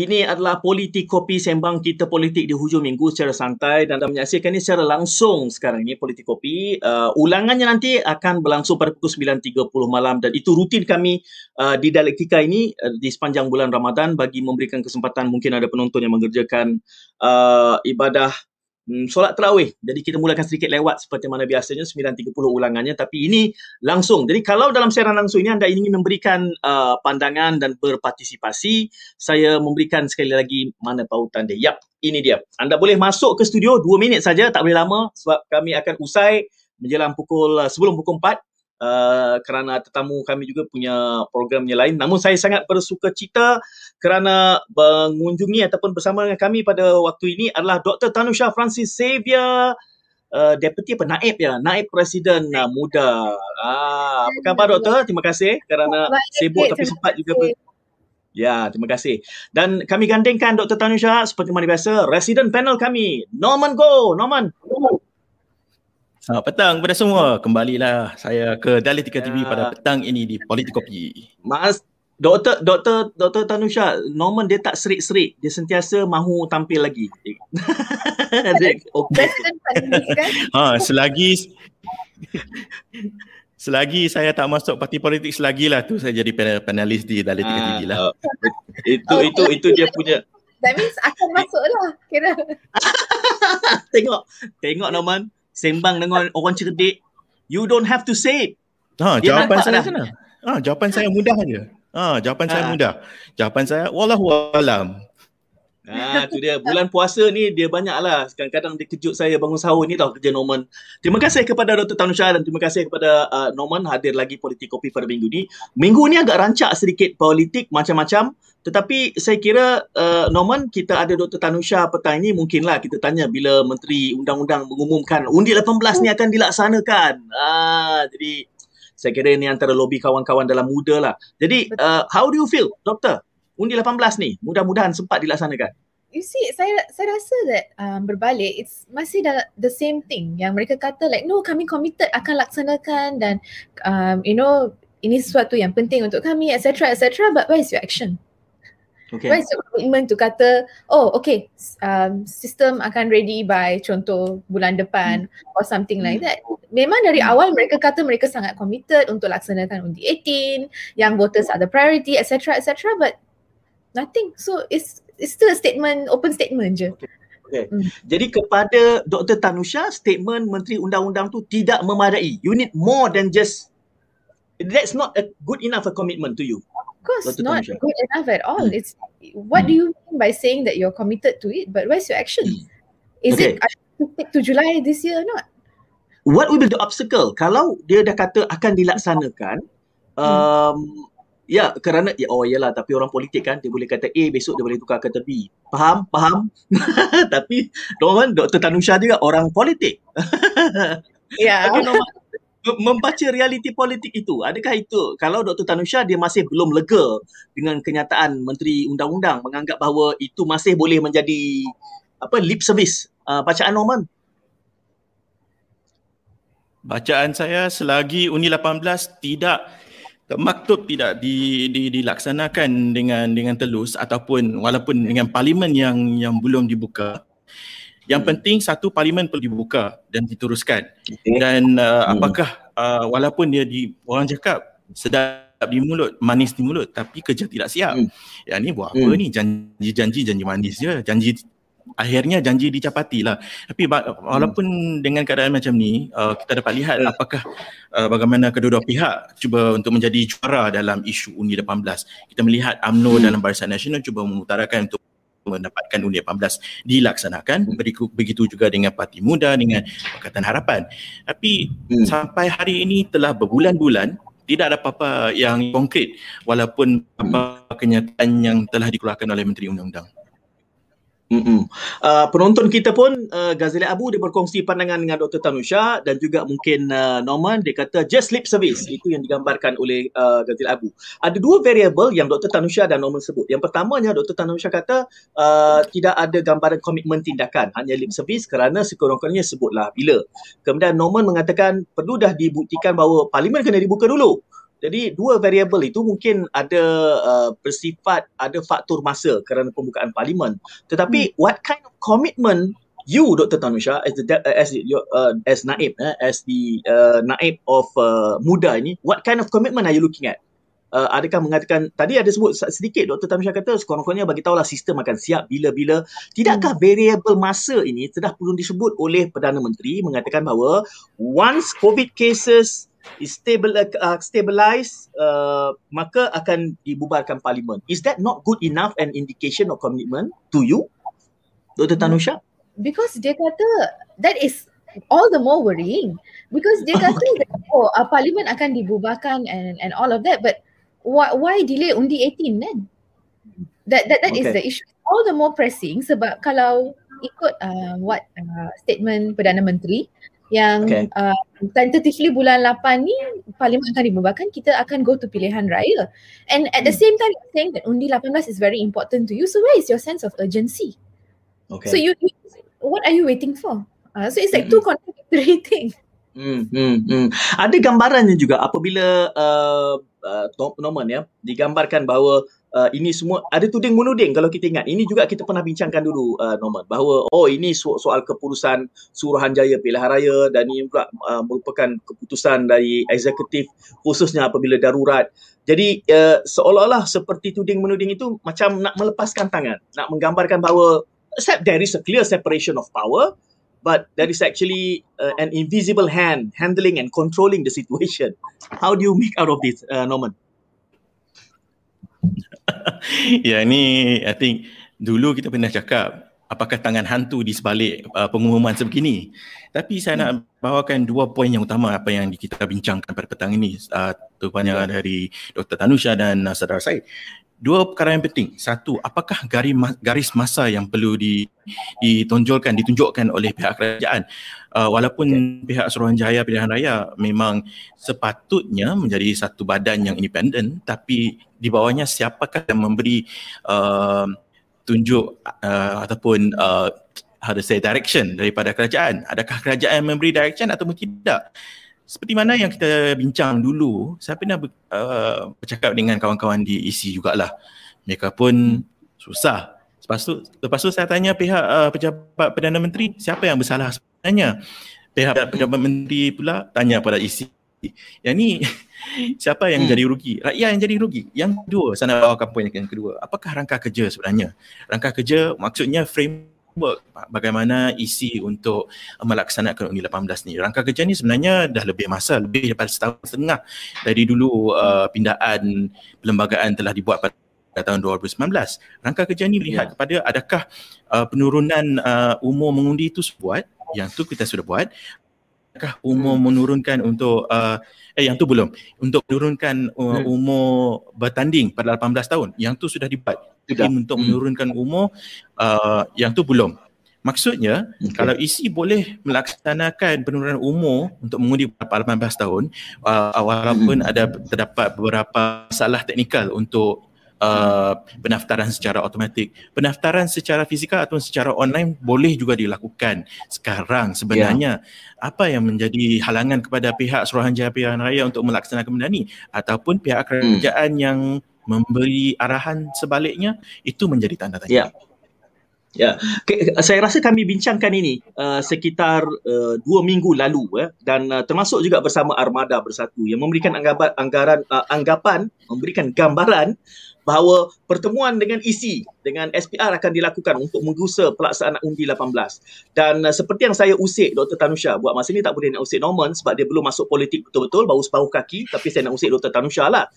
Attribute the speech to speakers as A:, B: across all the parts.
A: Ini adalah politik kopi sembang kita politik di hujung minggu secara santai dan menyaksikan ini secara langsung sekarang ini politik kopi. Uh, ulangannya nanti akan berlangsung pada pukul 9.30 malam dan itu rutin kami uh, di Dialektika ini uh, di sepanjang bulan Ramadan bagi memberikan kesempatan mungkin ada penonton yang mengerjakan uh, ibadah hmm, solat terawih. Jadi kita mulakan sedikit lewat seperti mana biasanya 9.30 ulangannya tapi ini langsung. Jadi kalau dalam siaran langsung ini anda ingin memberikan uh, pandangan dan berpartisipasi, saya memberikan sekali lagi mana pautan dia. Yap, ini dia. Anda boleh masuk ke studio 2 minit saja, tak boleh lama sebab kami akan usai menjelang pukul uh, sebelum pukul 4 uh, kerana tetamu kami juga punya programnya lain. Namun saya sangat bersuka cita kerana mengunjungi ataupun bersama dengan kami pada waktu ini adalah Dr. Tanusha Francis Xavier, uh, Deputy apa? Naib ya? Naib Presiden uh, Muda. Ah, apa khabar Doktor? Terima kasih kerana sibuk tapi sempat juga ber- Ya, terima kasih. Dan kami gandingkan Dr. Tanusha seperti mana biasa, resident panel kami. Norman Go, Norman.
B: Selamat petang kepada semua. Kembalilah saya ke Dialektika TV ya. pada petang ini di Politikopi.
A: Mas Doktor Doktor Doktor Tanusha, Norman dia tak serik-serik. Dia sentiasa mahu tampil lagi.
B: okay. ha, selagi selagi saya tak masuk parti politik selagi lah tu saya jadi panel, panelis di Dialektika ah, TV lah. Uh,
A: itu itu itu dia punya
C: That means akan masuk lah kira.
A: tengok, tengok Norman sembang dengan orang cerdik, you don't have to say it.
B: Ha, jawapan saya sana. Ha, jawapan saya mudah aja. Ha, jawapan ha. saya mudah. Jawapan saya wallahu alam.
A: Ha, tu dia. Bulan puasa ni dia banyaklah. Kadang-kadang dia kejut saya bangun sahur ni tau kerja Norman. Terima kasih kepada Dr. Tanusha dan terima kasih kepada uh, Norman hadir lagi politik kopi pada minggu ni. Minggu ni agak rancak sedikit politik macam-macam. Tetapi saya kira uh, Norman kita ada Dr. Tanusha petang ini mungkinlah kita tanya bila Menteri Undang-Undang mengumumkan undi 18 ni akan dilaksanakan. Ah, jadi saya kira ini antara lobi kawan-kawan dalam muda lah. Jadi uh, how do you feel Doktor? Undi 18 ni mudah-mudahan sempat dilaksanakan.
C: You see, saya saya rasa that um, berbalik it's masih the, the same thing yang mereka kata like no kami committed akan laksanakan dan um, you know ini sesuatu yang penting untuk kami etc etc but where is your action? Okay. Where is your commitment to kata, oh okay, um, sistem akan ready by contoh bulan depan hmm. or something hmm. like that. Memang dari hmm. awal mereka kata mereka sangat committed untuk laksanakan undi 18, yang voters are the priority, etc. etc. But nothing. So it's it's still a statement, open statement je. Okay.
A: Okay. Hmm. Jadi kepada Dr. Tanusha, statement Menteri Undang-Undang tu tidak memadai. You need more than just, that's not a good enough a commitment to you
C: course Dr. not Tanisha. good enough at all. Hmm. It's what hmm. do you mean by saying that you're committed to it, but where's your action? Hmm. Is okay. it to July this year or not?
A: What will be the obstacle kalau dia dah kata akan dilaksanakan? Um, hmm. Ya, kerana ya, oh iyalah tapi orang politik kan dia boleh kata A besok dia boleh tukar kata B. Faham? Faham? tapi Norman Dr. Tanusha juga orang politik.
C: Ya. Yeah. Okay,
A: membaca realiti politik itu adakah itu kalau Dr Tanusha dia masih belum lega dengan kenyataan menteri undang-undang menganggap bahawa itu masih boleh menjadi apa lip service uh, bacaan Norman
B: bacaan saya selagi Uni 18 tidak maktub tidak di, di, dilaksanakan dengan dengan telus ataupun walaupun dengan parlimen yang yang belum dibuka yang penting satu parlimen perlu dibuka dan diteruskan. Okay. Dan uh, hmm. apakah uh, walaupun dia di orang cakap sedap di mulut, manis di mulut tapi kerja tidak siap. Hmm. Ya ni buat apa hmm. ni janji-janji janji manis je. Janji akhirnya janji dicapati lah. Tapi walaupun hmm. dengan keadaan macam ni uh, kita dapat lihat hmm. apakah uh, bagaimana kedua-dua pihak cuba untuk menjadi juara dalam isu Uni 18. Kita melihat UMNO hmm. dalam Barisan Nasional cuba mengutarakan untuk mendapatkan Undi 18 dilaksanakan hmm. begitu juga dengan Parti Muda dengan Pakatan Harapan tapi hmm. sampai hari ini telah berbulan-bulan tidak ada apa-apa yang konkret walaupun apa kenyataan yang telah dikeluarkan oleh Menteri Undang-Undang
A: Uh, penonton kita pun uh, Ghazali Abu dia berkongsi pandangan dengan Dr. Tanusha dan juga mungkin uh, Norman dia kata just lip service itu yang digambarkan oleh uh, Ghazali Abu. Ada dua variable yang Dr. Tanusha dan Norman sebut. Yang pertamanya Dr. Tanusha kata uh, tidak ada gambaran komitmen tindakan hanya lip service kerana sekurang-kurangnya sebutlah bila. Kemudian Norman mengatakan perlu dah dibuktikan bahawa parlimen kena dibuka dulu Jadi dua variable itu mungkin ada uh, bersifat ada faktor masa kerana pembukaan parlimen. Tetapi hmm. what kind of commitment you Dr Tanusha as the as your uh, as naib eh, as the uh, naib of uh, muda ini what kind of commitment are you looking at? Uh, adakah mengatakan tadi ada sebut sedikit Dr Tanusha kata sekurang-kurangnya bagi tahulah sistem akan siap bila-bila tidakkah hmm. variable masa ini sudah perlu disebut oleh Perdana Menteri mengatakan bahawa once covid cases stable uh, stabilize uh, maka akan dibubarkan parlimen. Is that not good enough an indication of commitment to you Dr Tanusha?
C: Because dia kata that is all the more worrying. Because dia kata that, oh uh, parlimen akan dibubarkan and and all of that but why why delay undi 18 then? That that that okay. is the issue. All the more pressing sebab kalau ikut uh, what uh, statement perdana menteri yang okay. uh, tentatively bulan 8 ni parlimen akan dibubarkan kita akan go to pilihan raya and at the hmm. same time saying that undi 18 is very important to you so where is your sense of urgency okay so you, you what are you waiting for uh, so it's like mm-hmm. two contradictory things
A: Hmm, hmm, hmm. Ada gambarannya juga apabila uh, uh, Norman ya digambarkan bahawa uh, ini semua ada tuding menuding kalau kita ingat. Ini juga kita pernah bincangkan dulu uh, Norman bahawa oh ini so- soal keputusan Suruhanjaya Pilihan Raya dan ini pula uh, merupakan keputusan dari eksekutif khususnya apabila darurat. Jadi uh, seolah-olah seperti tuding menuding itu macam nak melepaskan tangan nak menggambarkan bahawa except there is a clear separation of power but there is actually uh, an invisible hand handling and controlling the situation. How do you make out of this uh, Norman
B: ya ni I think dulu kita pernah cakap apakah tangan hantu di sebalik uh, pengumuman sebegini. Tapi saya nak bawakan dua poin yang utama apa yang kita bincangkan pada petang ini uh, terutamanya ya. dari Dr. Tanusha dan uh, Saudara Said. Dua perkara yang penting. Satu, apakah garis masa yang perlu ditonjolkan, ditunjukkan oleh pihak kerajaan uh, walaupun okay. pihak Suruhanjaya Pilihan Raya memang sepatutnya menjadi satu badan yang independen tapi di bawahnya siapakah yang memberi uh, tunjuk uh, ataupun uh, how to say direction daripada kerajaan adakah kerajaan memberi direction ataupun tidak seperti mana yang kita bincang dulu saya pernah uh, bercakap dengan kawan-kawan di EC jugalah mereka pun susah Lepas tu, lepas tu saya tanya pihak uh, pejabat Perdana Menteri, siapa yang bersalah sebenarnya? Pihak pejabat menteri pula tanya pada isi. Yang ni, siapa yang hmm. jadi rugi? Rakyat yang jadi rugi. Yang kedua, saya nak bawakan poin yang kedua. Apakah rangka kerja sebenarnya? Rangka kerja maksudnya framework bagaimana isi untuk melaksanakan Undi 18 ni. Rangka kerja ni sebenarnya dah lebih masa, lebih daripada setahun setengah. Dari dulu uh, pindaan perlembagaan telah dibuat pada pada tahun 2019. Rangka kerja ni melihat yeah. kepada adakah uh, penurunan uh, umur mengundi itu buat, yang tu kita sudah buat. Adakah umur hmm. menurunkan untuk uh, eh yang tu belum. Untuk menurunkan uh, hmm. umur bertanding pada 18 tahun, yang tu sudah dibuat. Sudah. untuk hmm. menurunkan umur uh, yang tu belum. Maksudnya okay. kalau isi boleh melaksanakan penurunan umur untuk mengundi 18 tahun uh, walaupun hmm. ada terdapat beberapa masalah teknikal untuk uh, pendaftaran secara automatik. Pendaftaran secara fizikal atau secara online boleh juga dilakukan sekarang sebenarnya. Yeah. Apa yang menjadi halangan kepada pihak Suruhanjaya Pilihan Raya untuk melaksanakan benda ni ataupun pihak kerajaan hmm. yang memberi arahan sebaliknya itu menjadi tanda tanya.
A: Yeah. Ya, okay. saya rasa kami bincangkan ini uh, sekitar uh, dua minggu lalu eh, dan uh, termasuk juga bersama Armada Bersatu yang memberikan anggapan, anggaran, uh, anggapan, memberikan gambaran bahawa pertemuan dengan EC dengan SPR akan dilakukan untuk menggusa pelaksanaan undi 18 dan uh, seperti yang saya usik Dr. Tanusha buat masa ni tak boleh nak usik Norman sebab dia belum masuk politik betul-betul baru separuh kaki tapi saya nak usik Dr. Tanusha lah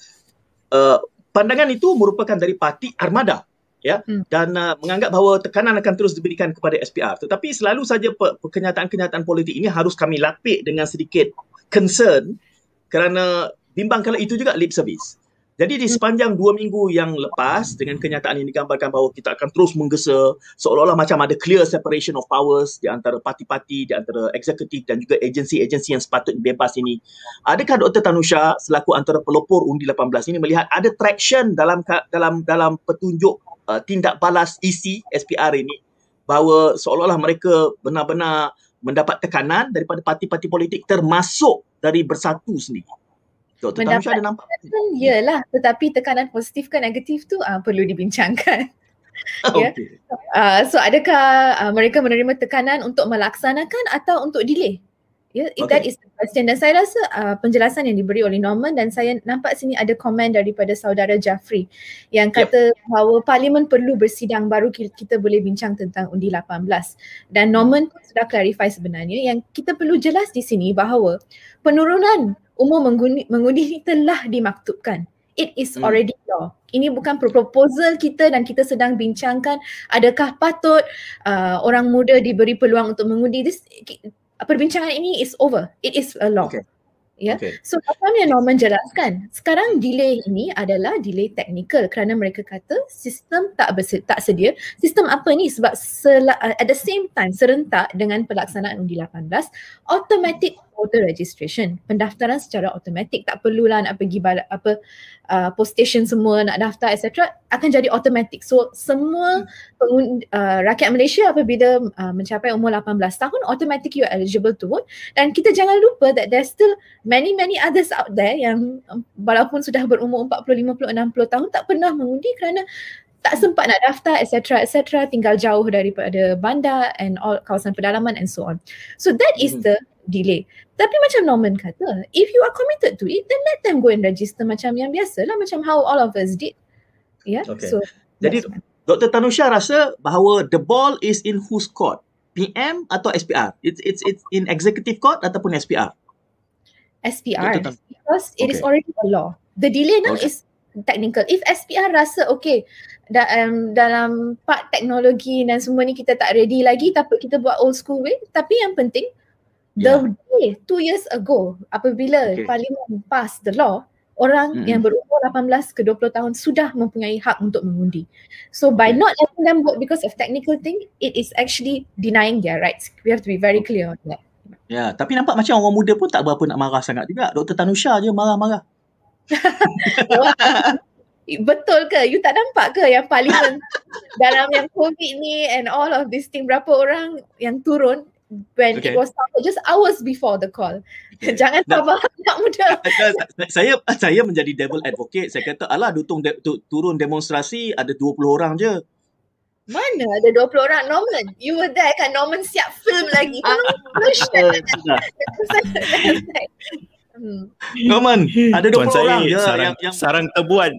A: uh, pandangan itu merupakan dari parti Armada ya hmm. dan uh, menganggap bahawa tekanan akan terus diberikan kepada SPR tetapi selalu saja pe- kenyataan-kenyataan politik ini harus kami lapik dengan sedikit concern kerana bimbang kalau itu juga lip service jadi di sepanjang dua minggu yang lepas dengan kenyataan ini digambarkan bahawa kita akan terus menggesa seolah-olah macam ada clear separation of powers di antara parti-parti, di antara eksekutif dan juga agensi-agensi yang sepatutnya bebas ini. Adakah Dr. Tanusha selaku antara pelopor undi 18 ini melihat ada traction dalam dalam dalam petunjuk uh, tindak balas isi SPR ini bahawa seolah-olah mereka benar-benar mendapat tekanan daripada parti-parti politik termasuk dari bersatu sendiri? Dr. Tamusha ada nampak?
C: Yalah, tetapi tekanan positif ke negatif tu uh, perlu dibincangkan.
A: Ya. Okay.
C: Uh, so adakah uh, mereka menerima tekanan untuk melaksanakan atau untuk delay? Ya, yeah, okay. that is the question. Dan saya rasa uh, penjelasan yang diberi oleh Norman dan saya nampak sini ada komen daripada saudara Jafri yang kata yep. bahawa parlimen perlu bersidang baru kita boleh bincang tentang undi 18. Dan Norman pun sudah clarify sebenarnya yang kita perlu jelas di sini bahawa penurunan umur mengundi, mengundi ini telah dimaktubkan. It is hmm. already law. Ini bukan proposal kita dan kita sedang bincangkan adakah patut uh, orang muda diberi peluang untuk mengundi. This, perbincangan ini is over. It is a law. Okay. Ya. Yeah. Okay. So apa yang Norman jelaskan? Sekarang delay ini adalah delay technical kerana mereka kata sistem tak berse- tak sedia. Sistem apa ni? Sebab sel- at the same time serentak dengan pelaksanaan undi 18, automatic voter registration, pendaftaran secara automatik tak perlulah nak pergi bala, apa uh, post station semua nak daftar etc akan jadi automatic. So semua pengun, uh, rakyat Malaysia apabila uh, mencapai umur 18 tahun automatic you are eligible to vote dan kita jangan lupa that there's still many many others out there yang um, walaupun sudah berumur 40, 50, 60 tahun tak pernah mengundi kerana tak sempat nak daftar etc etc tinggal jauh daripada bandar and all kawasan pedalaman and so on. So that is hmm. the delay. Tapi macam Norman kata, if you are committed to it, then let them go and register macam yang biasa lah, macam how all of us did. Yeah.
A: Okay. So, Jadi Dr. Tanusha rasa bahawa the ball is in whose court? PM atau SPR? It's it's it's in executive court ataupun SPR?
C: SPR because it okay. is already a law. The delay now okay. is technical. If SPR rasa okay da, um, dalam part teknologi dan semua ni kita tak ready lagi tapi kita buat old school way tapi yang penting the day two years ago apabila okay. parlimen pass the law orang mm-hmm. yang berumur 18 ke 20 tahun sudah mempunyai hak untuk mengundi so by okay. not letting them vote because of technical thing it is actually denying their rights we have to be very clear on that
A: ya yeah, tapi nampak macam orang muda pun tak berapa nak marah sangat juga Dr Tanusha je marah-marah
C: Betul ke? You tak nampak ke yang parlimen dalam yang COVID ni and all of this thing berapa orang yang turun when okay. it was started just hours before the call. Okay. Jangan sabar anak muda.
A: saya saya menjadi devil advocate. Saya kata alah dutung de, tu, turun demonstrasi ada 20 orang je.
C: Mana ada 20 orang Norman? You were there kan Norman siap film lagi.
A: Hmm. Norman, ada 20 Tuan orang je
B: sarang, yang, yang sarang tebuan.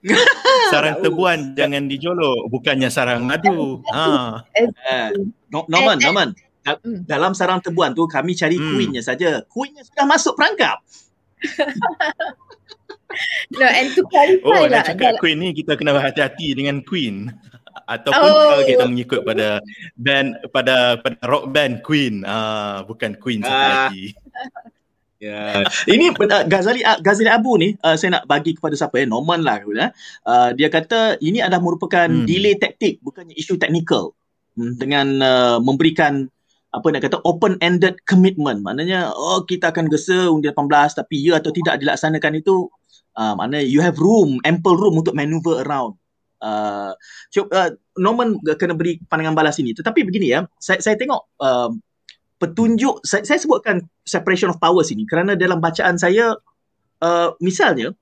B: sarang tebuan jangan dijolok bukannya sarang adu. Ha.
A: Eh, Norman, Norman. Hmm. Dalam sarang tebuan tu kami cari hmm. queennya saja. Queennya sudah masuk perangkap.
C: no, and to clarify
B: oh, lah. cakap queen ni kita kena berhati-hati dengan queen. Ataupun oh. kalau kita mengikut pada band pada pada rock band Queen, ah bukan Queen ah. lagi.
A: Ya. Ini uh, Ghazali uh, Ghazali Abu ni uh, saya nak bagi kepada siapa eh Norman lah uh, uh, dia kata ini adalah merupakan hmm. delay taktik bukannya isu teknikal hmm, dengan uh, memberikan apa nak kata open ended commitment. Maknanya oh kita akan gesa undi 18 tapi ya atau tidak dilaksanakan itu uh, maknanya you have room ample room untuk maneuver around. Uh, so, uh, Norman kena beri pandangan balas ini. Tetapi begini ya saya saya tengok uh, petunjuk saya, saya sebutkan separation of powers ini kerana dalam bacaan saya uh, misalnya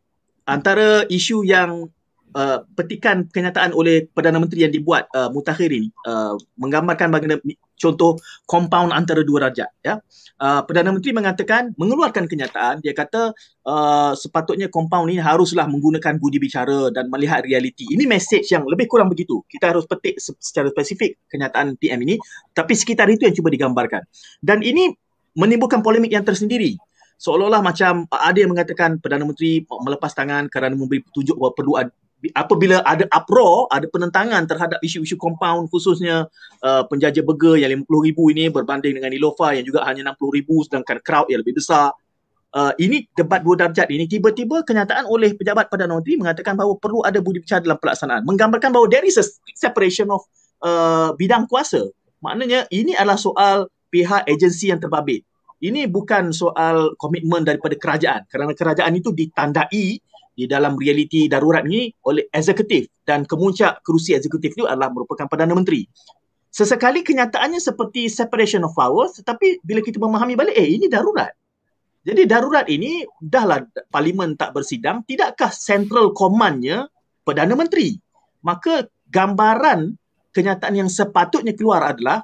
A: antara isu yang uh, petikan kenyataan oleh Perdana Menteri yang dibuat uh, mutakhir ini uh, menggambarkan bagaimana contoh compound antara dua darjat ya. Uh, perdana menteri mengatakan mengeluarkan kenyataan dia kata uh, sepatutnya compound ini haruslah menggunakan budi bicara dan melihat realiti. Ini message yang lebih kurang begitu. Kita harus petik secara spesifik kenyataan PM ini tapi sekitar itu yang cuba digambarkan. Dan ini menimbulkan polemik yang tersendiri. Seolah-olah macam ada yang mengatakan perdana menteri melepas tangan kerana memberi petunjuk bahawa perlu apabila ada uproar, ada penentangan terhadap isu-isu compound khususnya uh, penjajah burger yang RM50,000 ini berbanding dengan Nilofa yang juga hanya RM60,000 sedangkan crowd yang lebih besar. Uh, ini debat dua darjat ini tiba-tiba kenyataan oleh pejabat Perdana Menteri mengatakan bahawa perlu ada budi bicara dalam pelaksanaan. Menggambarkan bahawa there is a separation of uh, bidang kuasa. Maknanya ini adalah soal pihak agensi yang terbabit. Ini bukan soal komitmen daripada kerajaan. Kerana kerajaan itu ditandai di dalam realiti darurat ini oleh eksekutif dan kemuncak kerusi eksekutif itu adalah merupakan Perdana Menteri. Sesekali kenyataannya seperti separation of powers tetapi bila kita memahami balik eh ini darurat. Jadi darurat ini dahlah parlimen tak bersidang, tidakkah central commandnya Perdana Menteri? Maka gambaran kenyataan yang sepatutnya keluar adalah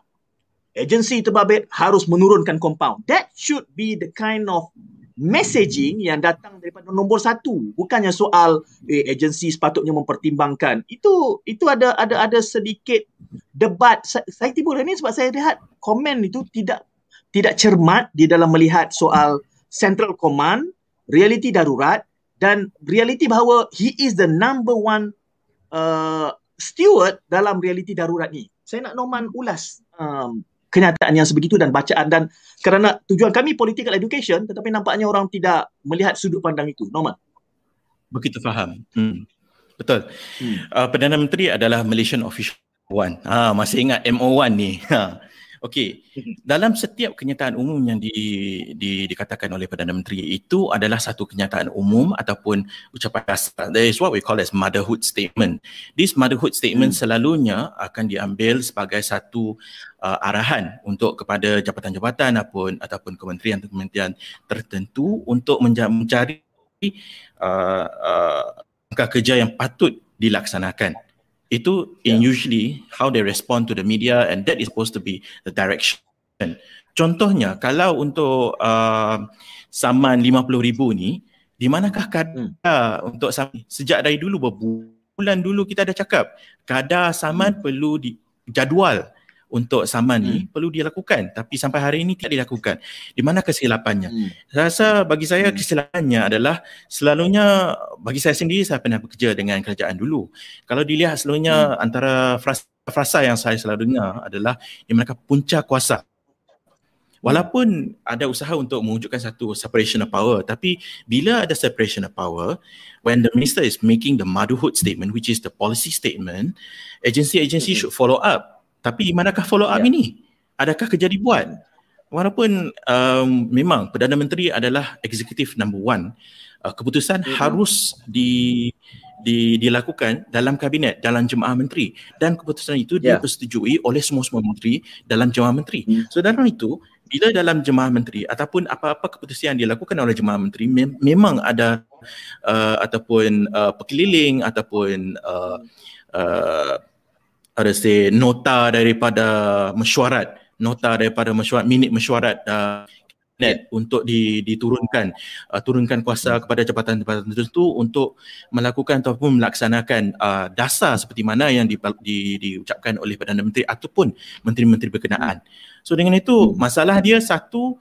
A: agensi terbabit harus menurunkan compound. That should be the kind of messaging yang datang daripada nombor satu bukannya soal eh, agensi sepatutnya mempertimbangkan. Itu itu ada ada ada sedikit debat. Saya, saya timbul ini sebab saya lihat komen itu tidak tidak cermat di dalam melihat soal central command reality darurat dan reality bahawa he is the number one uh, steward dalam reality darurat ni. Saya nak Norman ulas um, kenyataan yang sebegitu dan bacaan dan kerana tujuan kami political education tetapi nampaknya orang tidak melihat sudut pandang itu. Normal.
B: Begitu faham. Hmm. Betul. Hmm. Uh, Perdana Menteri adalah Malaysian Official One. Ha, masih ingat MO1 ni. Ha. Okey, dalam setiap kenyataan umum yang di, di, dikatakan oleh Perdana Menteri itu adalah satu kenyataan umum ataupun ucapan dasar. That is what we call as motherhood statement. This motherhood statement hmm. selalunya akan diambil sebagai satu uh, arahan untuk kepada jabatan-jabatan ataupun ataupun kementerian-kementerian tertentu untuk mencari uh, uh, kerja yang patut dilaksanakan itu in yeah. usually how they respond to the media and that is supposed to be the direction. Contohnya kalau untuk uh, saman 50,000 ni di manakah kadar hmm. untuk saman sejak dari dulu berbulan dulu kita ada cakap kadar saman hmm. perlu di jadual untuk saman hmm. ni perlu dilakukan tapi sampai hari ini tidak dilakukan. Di mana kesilapannya? Hmm. Saya rasa bagi saya hmm. kesilapannya adalah selalunya bagi saya sendiri saya pernah bekerja dengan kerajaan dulu. Kalau dilihat selalunya hmm. antara frasa, frasa yang saya selalu dengar adalah di mana punca kuasa. Walaupun ada usaha untuk mewujudkan satu separation of power, tapi bila ada separation of power, when the minister is making the motherhood statement, which is the policy statement, agency-agency mm-hmm. should follow up tapi manakah follow up yeah. ini? Adakah kerja dibuat? Walaupun um, memang Perdana Menteri adalah executive number one, uh, keputusan mm-hmm. harus di, di, dilakukan dalam kabinet, dalam jemaah menteri dan keputusan itu yeah. dipersetujui oleh semua-semua menteri dalam jemaah menteri. Mm. So dalam itu, bila dalam jemaah menteri ataupun apa-apa keputusan yang dilakukan oleh jemaah menteri mem- memang ada uh, ataupun uh, perkeliling ataupun uh, uh, ada say nota daripada mesyuarat nota daripada mesyuarat minit mesyuarat uh, net untuk di, diturunkan uh, turunkan kuasa kepada jabatan-jabatan tertentu untuk melakukan ataupun melaksanakan uh, dasar seperti mana yang di, di, diucapkan oleh Perdana Menteri ataupun menteri-menteri berkenaan. So dengan itu masalah dia satu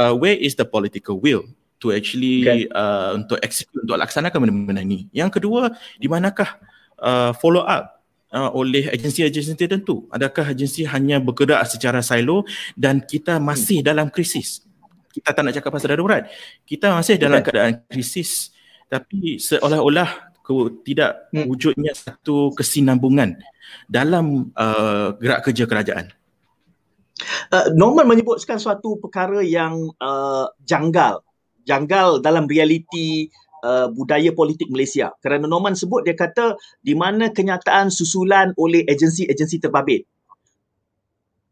B: uh, where is the political will to actually okay. uh, untuk execute untuk laksanakan benda-benda ini. Yang kedua di manakah uh, follow up uh, oleh agensi-agensi tertentu? Adakah agensi hanya bergerak secara silo dan kita masih hmm. dalam krisis? Kita tak nak cakap pasal darurat. Kita masih dalam keadaan krisis tapi seolah-olah tidak hmm. wujudnya satu kesinambungan dalam uh, gerak kerja kerajaan.
A: Uh, Norman menyebutkan suatu perkara yang uh, janggal. Janggal dalam realiti uh, budaya politik Malaysia. Kerana Norman sebut dia kata di mana kenyataan susulan oleh agensi-agensi terbabit.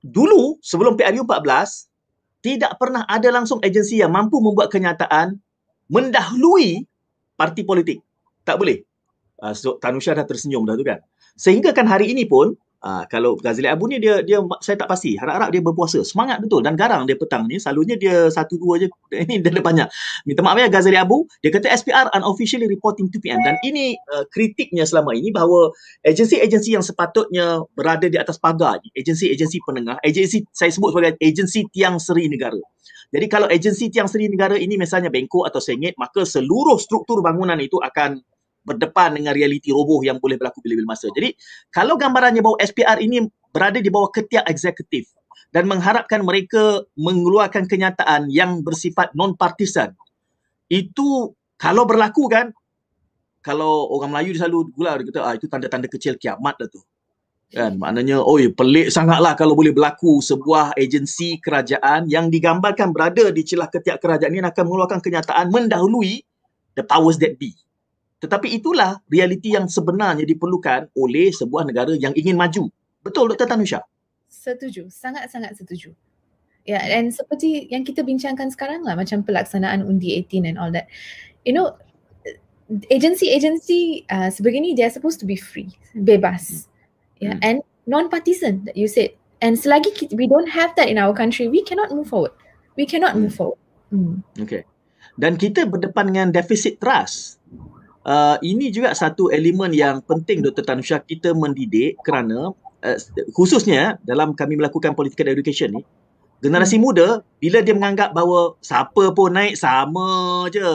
A: Dulu sebelum PRU 14 tidak pernah ada langsung agensi yang mampu membuat kenyataan mendahului parti politik. Tak boleh. Uh, so, Tanusha dah tersenyum dah tu kan. Sehingga kan hari ini pun Uh, kalau Ghazali Abu ni dia dia saya tak pasti. Harap-harap dia berpuasa. Semangat betul. Dan garang dia petang ni selalunya dia satu dua je. Ini dia ada banyak. Minta maaf ya Ghazali Abu. Dia kata SPR unofficially reporting 2 PM dan ini uh, kritiknya selama ini bahawa agensi-agensi yang sepatutnya berada di atas pagar agensi-agensi penengah agensi saya sebut sebagai agensi tiang seri negara. Jadi kalau agensi tiang seri negara ini misalnya Bengkok atau Sengit maka seluruh struktur bangunan itu akan berdepan dengan realiti roboh yang boleh berlaku bila-bila masa. Jadi kalau gambarannya bahawa SPR ini berada di bawah ketiak eksekutif dan mengharapkan mereka mengeluarkan kenyataan yang bersifat non-partisan, itu kalau berlaku kan, kalau orang Melayu selalu gula dia kata ah, itu tanda-tanda kecil kiamat dah tu. Kan maknanya oh pelik sangatlah kalau boleh berlaku sebuah agensi kerajaan yang digambarkan berada di celah ketiak kerajaan ini akan mengeluarkan kenyataan mendahului the powers that be. Tetapi itulah realiti yang sebenarnya diperlukan oleh sebuah negara yang ingin maju. Betul Dr. Tanusha?
C: Setuju, sangat-sangat setuju. Ya, yeah, and seperti yang kita bincangkan sekarang lah macam pelaksanaan undi 18 and all that. You know, agency-agency uh, sebegini they are supposed to be free, bebas. Yeah, hmm. and non-partisan that you said. And selagi kita, we don't have that in our country, we cannot move forward. We cannot move hmm. forward.
A: Hmm. Okay. Dan kita berdepan dengan deficit trust. Uh, ini juga satu elemen yang penting Dr. Tanusha kita mendidik kerana uh, khususnya dalam kami melakukan political education ni, generasi hmm. muda bila dia menganggap bahawa siapa pun naik sama je.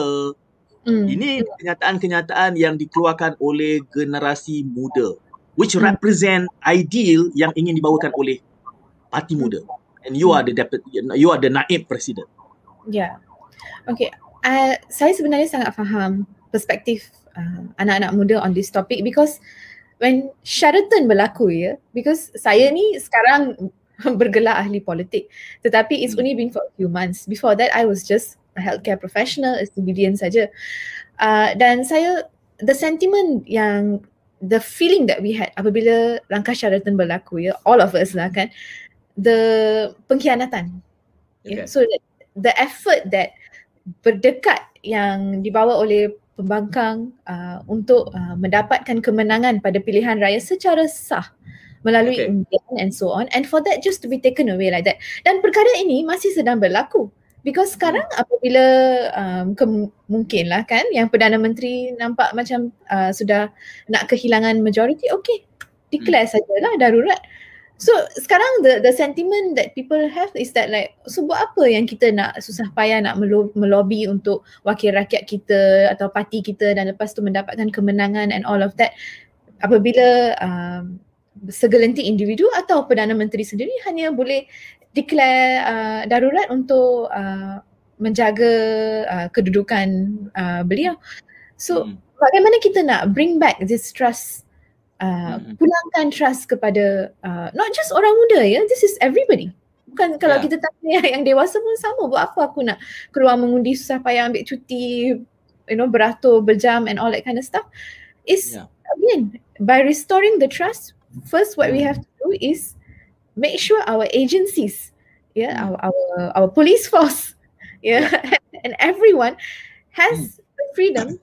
A: Hmm. Ini kenyataan-kenyataan yang dikeluarkan oleh generasi muda which hmm. represent ideal yang ingin dibawakan oleh parti muda. And you hmm. are the deputy you are the naib president.
C: Yeah. Okay. Uh, saya sebenarnya sangat faham perspektif uh, anak-anak muda on this topic because when Sheraton berlaku ya, because saya ni sekarang bergelar ahli politik. Tetapi it's hmm. only been for a few months. Before that, I was just a healthcare professional, a civilian saja. Uh, dan saya, the sentiment yang, the feeling that we had apabila langkah syaratan berlaku, ya, all of us lah kan, the pengkhianatan. Okay. Yeah, so that, the effort that berdekat yang dibawa oleh pembangkang uh, untuk uh, mendapatkan kemenangan pada pilihan raya secara sah melalui okay. undian and so on and for that just to be taken away like that dan perkara ini masih sedang berlaku because sekarang hmm. apabila um, ke- lah kan yang Perdana Menteri nampak macam uh, sudah nak kehilangan majority okay declare hmm. sajalah darurat So sekarang the the sentiment that people have is that like so buat apa yang kita nak susah payah nak melobi untuk wakil rakyat kita atau parti kita dan lepas tu mendapatkan kemenangan and all of that apabila um, segelintir individu atau Perdana Menteri sendiri hanya boleh declare uh, darurat untuk uh, menjaga uh, kedudukan uh, beliau. So hmm. bagaimana kita nak bring back this trust uh, hmm. pulangkan trust kepada uh, not just orang muda ya, this is everybody. Bukan kalau yeah. kita tanya yang dewasa pun sama buat apa aku nak keluar mengundi susah payah ambil cuti you know beratur berjam and all that kind of stuff. Is yeah. again by restoring the trust first what we hmm. have to do is make sure our agencies yeah hmm. our our, our police force yeah, yeah. and everyone has mm. the freedom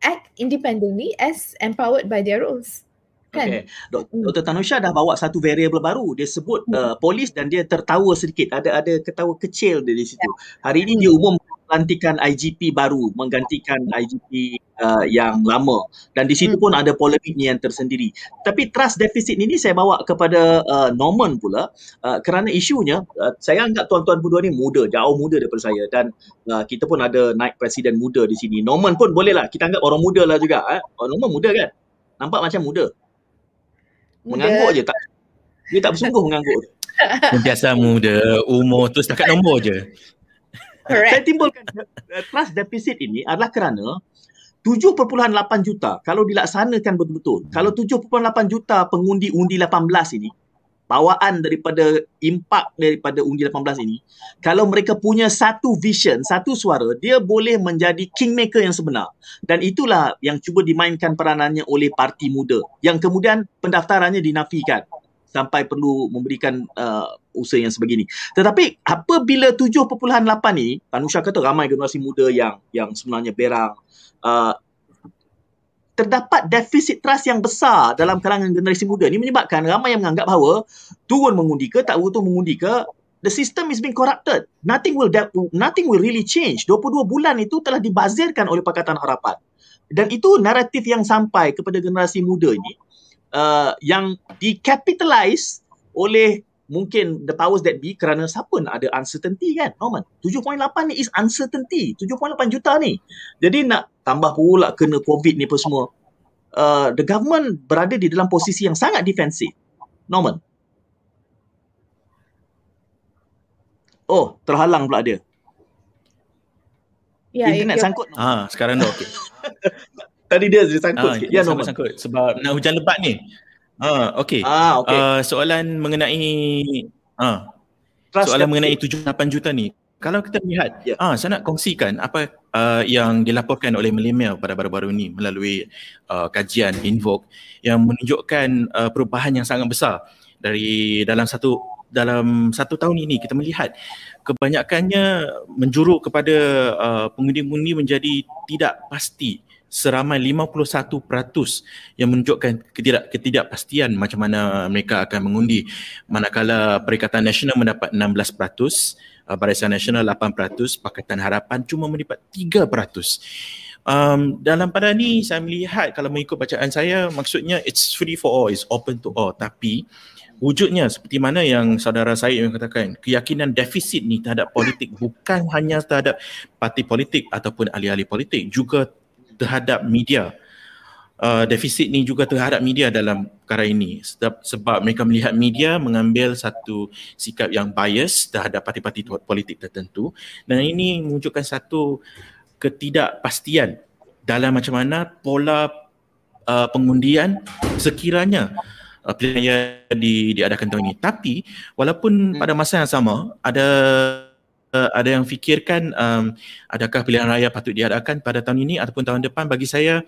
C: act independently as empowered by their roles
A: kan okay. Dr. Hmm. Tanusha dah bawa satu variable baru dia sebut mm. uh, polis dan dia tertawa sedikit ada ada ketawa kecil di situ yeah. hari ini dia umum pelantikan IGP baru menggantikan IGP uh, yang lama dan di situ hmm. pun ada polemiknya yang tersendiri. Tapi trust deficit ini saya bawa kepada uh, Norman pula uh, kerana isunya uh, saya anggap tuan-tuan berdua ni muda, jauh muda daripada saya dan uh, kita pun ada naik presiden muda di sini. Norman pun bolehlah kita anggap orang muda lah juga. Eh? Oh, Norman muda kan? Nampak macam muda. Mengangguk je tak. Dia tak bersungguh mengangguk.
B: Biasa muda, umur tu setakat nombor je.
A: Correct. Saya timbulkan uh, trust deficit ini adalah kerana 7.8 juta kalau dilaksanakan betul-betul. Hmm. Kalau 7.8 juta pengundi undi 18 ini bawaan daripada impak daripada undi 18 ini kalau mereka punya satu vision satu suara dia boleh menjadi kingmaker yang sebenar dan itulah yang cuba dimainkan peranannya oleh parti muda yang kemudian pendaftarannya dinafikan sampai perlu memberikan uh, usaha yang sebegini. Tetapi apabila 7.8 ni, Tanusha kata ramai generasi muda yang yang sebenarnya berang, uh, terdapat defisit trust yang besar dalam kalangan generasi muda. Ni menyebabkan ramai yang menganggap bahawa turun mengundi ke tak turun mengundi ke the system is being corrupted. Nothing will de- nothing will really change. 22 bulan itu telah dibazirkan oleh Pakatan Harapan. Dan itu naratif yang sampai kepada generasi muda ini uh, yang dicapitalize oleh mungkin the powers that be kerana siapa nak ada uncertainty kan Norman? 7.8 ni is uncertainty. 7.8 juta ni. Jadi nak tambah pula kena covid ni apa semua uh, the government berada di dalam posisi yang sangat defensif Norman? Oh terhalang pula dia.
B: Ya, internet ya, sangkut.
A: Ah, sekarang dah okey.
B: Tadi dia sangkut ah, sikit. Ya, sangkut, sangkut. Sebab nak hujan lebat ni. Ah, okey. Ah, okay. Uh, soalan mengenai ah, soalan mengenai 7-8 juta ni. Kalau kita lihat, yeah. ah, saya nak kongsikan apa uh, yang dilaporkan oleh milenial pada baru-baru ini melalui uh, kajian Invoke yang menunjukkan uh, perubahan yang sangat besar dari dalam satu dalam satu tahun ini kita melihat kebanyakannya menjuruk kepada uh, pengundi-pengundi menjadi tidak pasti seramai 51% yang menunjukkan ketidak ketidakpastian macam mana mereka akan mengundi. Manakala Perikatan Nasional mendapat 16% uh, Barisan Nasional 8% Pakatan Harapan cuma mendapat 3% um, dalam pada ni saya melihat kalau mengikut bacaan saya maksudnya it's free for all it's open to all. Tapi wujudnya seperti mana yang saudara saya yang katakan keyakinan defisit ni terhadap politik bukan hanya terhadap parti politik ataupun ahli-ahli politik juga terhadap media. Uh, defisit ni juga terhadap media dalam perkara ini sebab, sebab mereka melihat media mengambil satu sikap yang bias terhadap parti-parti politik tertentu dan ini menunjukkan satu ketidakpastian dalam macam mana pola uh, pengundian sekiranya uh, pilihan di, diadakan tahun ini. Tapi walaupun hmm. pada masa yang sama ada uh, ada yang fikirkan um, adakah pilihan raya patut diadakan pada tahun ini ataupun tahun depan? Bagi saya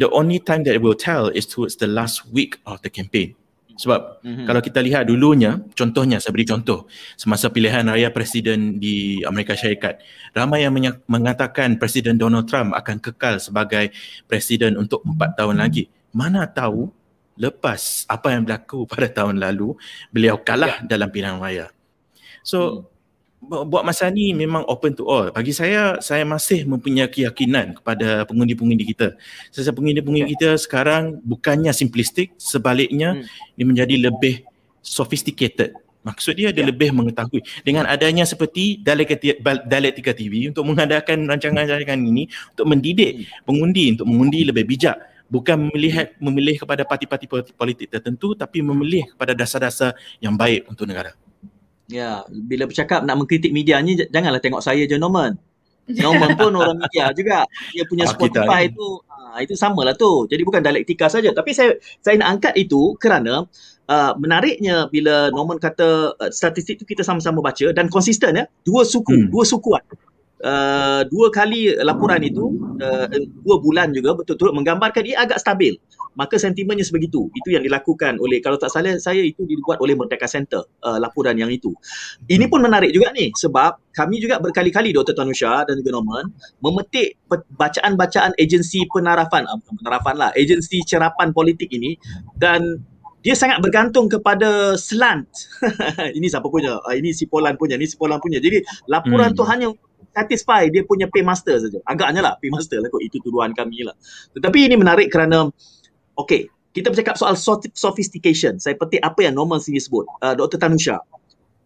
B: the only time that it will tell is towards the last week of the campaign. Sebab mm-hmm. kalau kita lihat dulunya contohnya saya beri contoh semasa pilihan raya presiden di Amerika Syarikat ramai yang mengatakan presiden Donald Trump akan kekal sebagai presiden untuk empat tahun lagi. Mana tahu lepas apa yang berlaku pada tahun lalu beliau kalah dalam pilihan raya. So mm buat masa ni memang open to all. Bagi saya, saya masih mempunyai keyakinan kepada pengundi-pengundi kita. Sesa pengundi-pengundi kita sekarang bukannya simplistik, sebaliknya hmm. dia menjadi lebih sophisticated. Maksud dia dia ya. lebih mengetahui. Dengan adanya seperti Dialektika TV untuk mengadakan rancangan-rancangan ini untuk mendidik hmm. pengundi untuk mengundi lebih bijak. Bukan memilih, memilih kepada parti-parti politik tertentu tapi memilih kepada dasar-dasar yang baik untuk negara.
A: Ya, bila bercakap nak mengkritik media ni janganlah tengok saya je Norman. Norman pun orang media juga. Dia punya ah, Spotify itu ha, itu samalah tu. Jadi bukan dialektika saja tapi saya saya nak angkat itu kerana uh, menariknya bila Norman kata uh, statistik itu kita sama-sama baca dan konsisten ya. Dua suku, hmm. dua sukuan uh, dua kali laporan itu uh, dua bulan juga betul-betul menggambarkan ia agak stabil maka sentimennya sebegitu itu yang dilakukan oleh kalau tak salah saya itu dibuat oleh Merdeka Center uh, laporan yang itu ini pun menarik juga ni sebab kami juga berkali-kali Dr. Tanusha dan juga Norman memetik bacaan-bacaan agensi penarafan uh, penarafan lah agensi cerapan politik ini dan dia sangat bergantung kepada slant. ini siapa punya? Uh, ini si Polan punya, ini si Polan punya. Jadi laporan hmm. tu hanya satisfy dia punya paymaster saja. Agaknya lah paymaster lah kot itu tuduhan kami lah. Tetapi ini menarik kerana okay, kita bercakap soal sophistication. Saya petik apa yang normal sini sebut. Uh, Dr. Tanusha.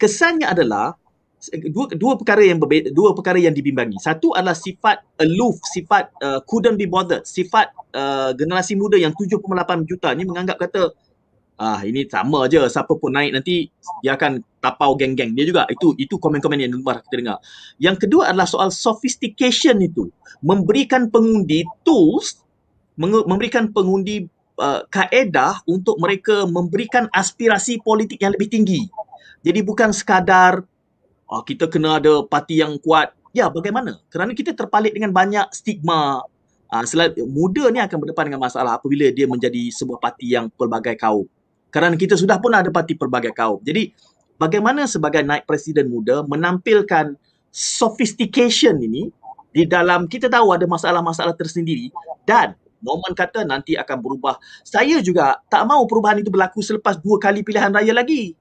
A: Kesannya adalah dua dua perkara yang berbeza, dua perkara yang dibimbangi. Satu adalah sifat aloof, sifat uh, couldn't be bothered, sifat uh, generasi muda yang 7.8 juta ni menganggap kata ah ini sama aja siapa pun naik nanti dia akan tapau geng-geng. Dia juga itu itu komen-komen yang luar kita dengar. Yang kedua adalah soal sophistication itu. Memberikan pengundi tools memberikan pengundi uh, kaedah untuk mereka memberikan aspirasi politik yang lebih tinggi. Jadi bukan sekadar oh, kita kena ada parti yang kuat. Ya bagaimana? Kerana kita terpalit dengan banyak stigma. Uh, muda ni akan berdepan dengan masalah apabila dia menjadi sebuah parti yang pelbagai kaum kerana kita sudah pun ada parti pelbagai kaum. Jadi bagaimana sebagai naik presiden muda menampilkan sophistication ini di dalam kita tahu ada masalah-masalah tersendiri dan Norman kata nanti akan berubah. Saya juga tak mahu perubahan itu berlaku selepas dua kali pilihan raya lagi.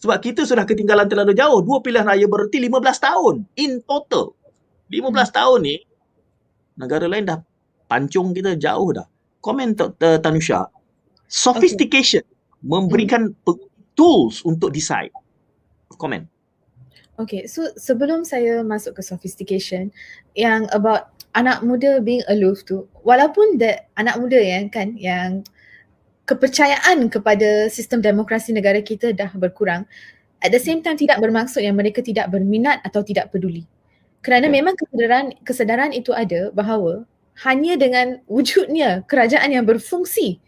A: Sebab kita sudah ketinggalan terlalu jauh. Dua pilihan raya berarti 15 tahun in total. 15 hmm. tahun ni negara lain dah pancung kita jauh dah. Komen Tanusha, sophistication okay. memberikan hmm. tools untuk decide comment
C: Okay, so sebelum saya masuk ke sophistication yang about anak muda being aloof tu, walaupun that anak muda yang kan yang kepercayaan kepada sistem demokrasi negara kita dah berkurang, at the same time tidak bermaksud yang mereka tidak berminat atau tidak peduli. Kerana yeah. memang kesedaran kesedaran itu ada bahawa hanya dengan wujudnya kerajaan yang berfungsi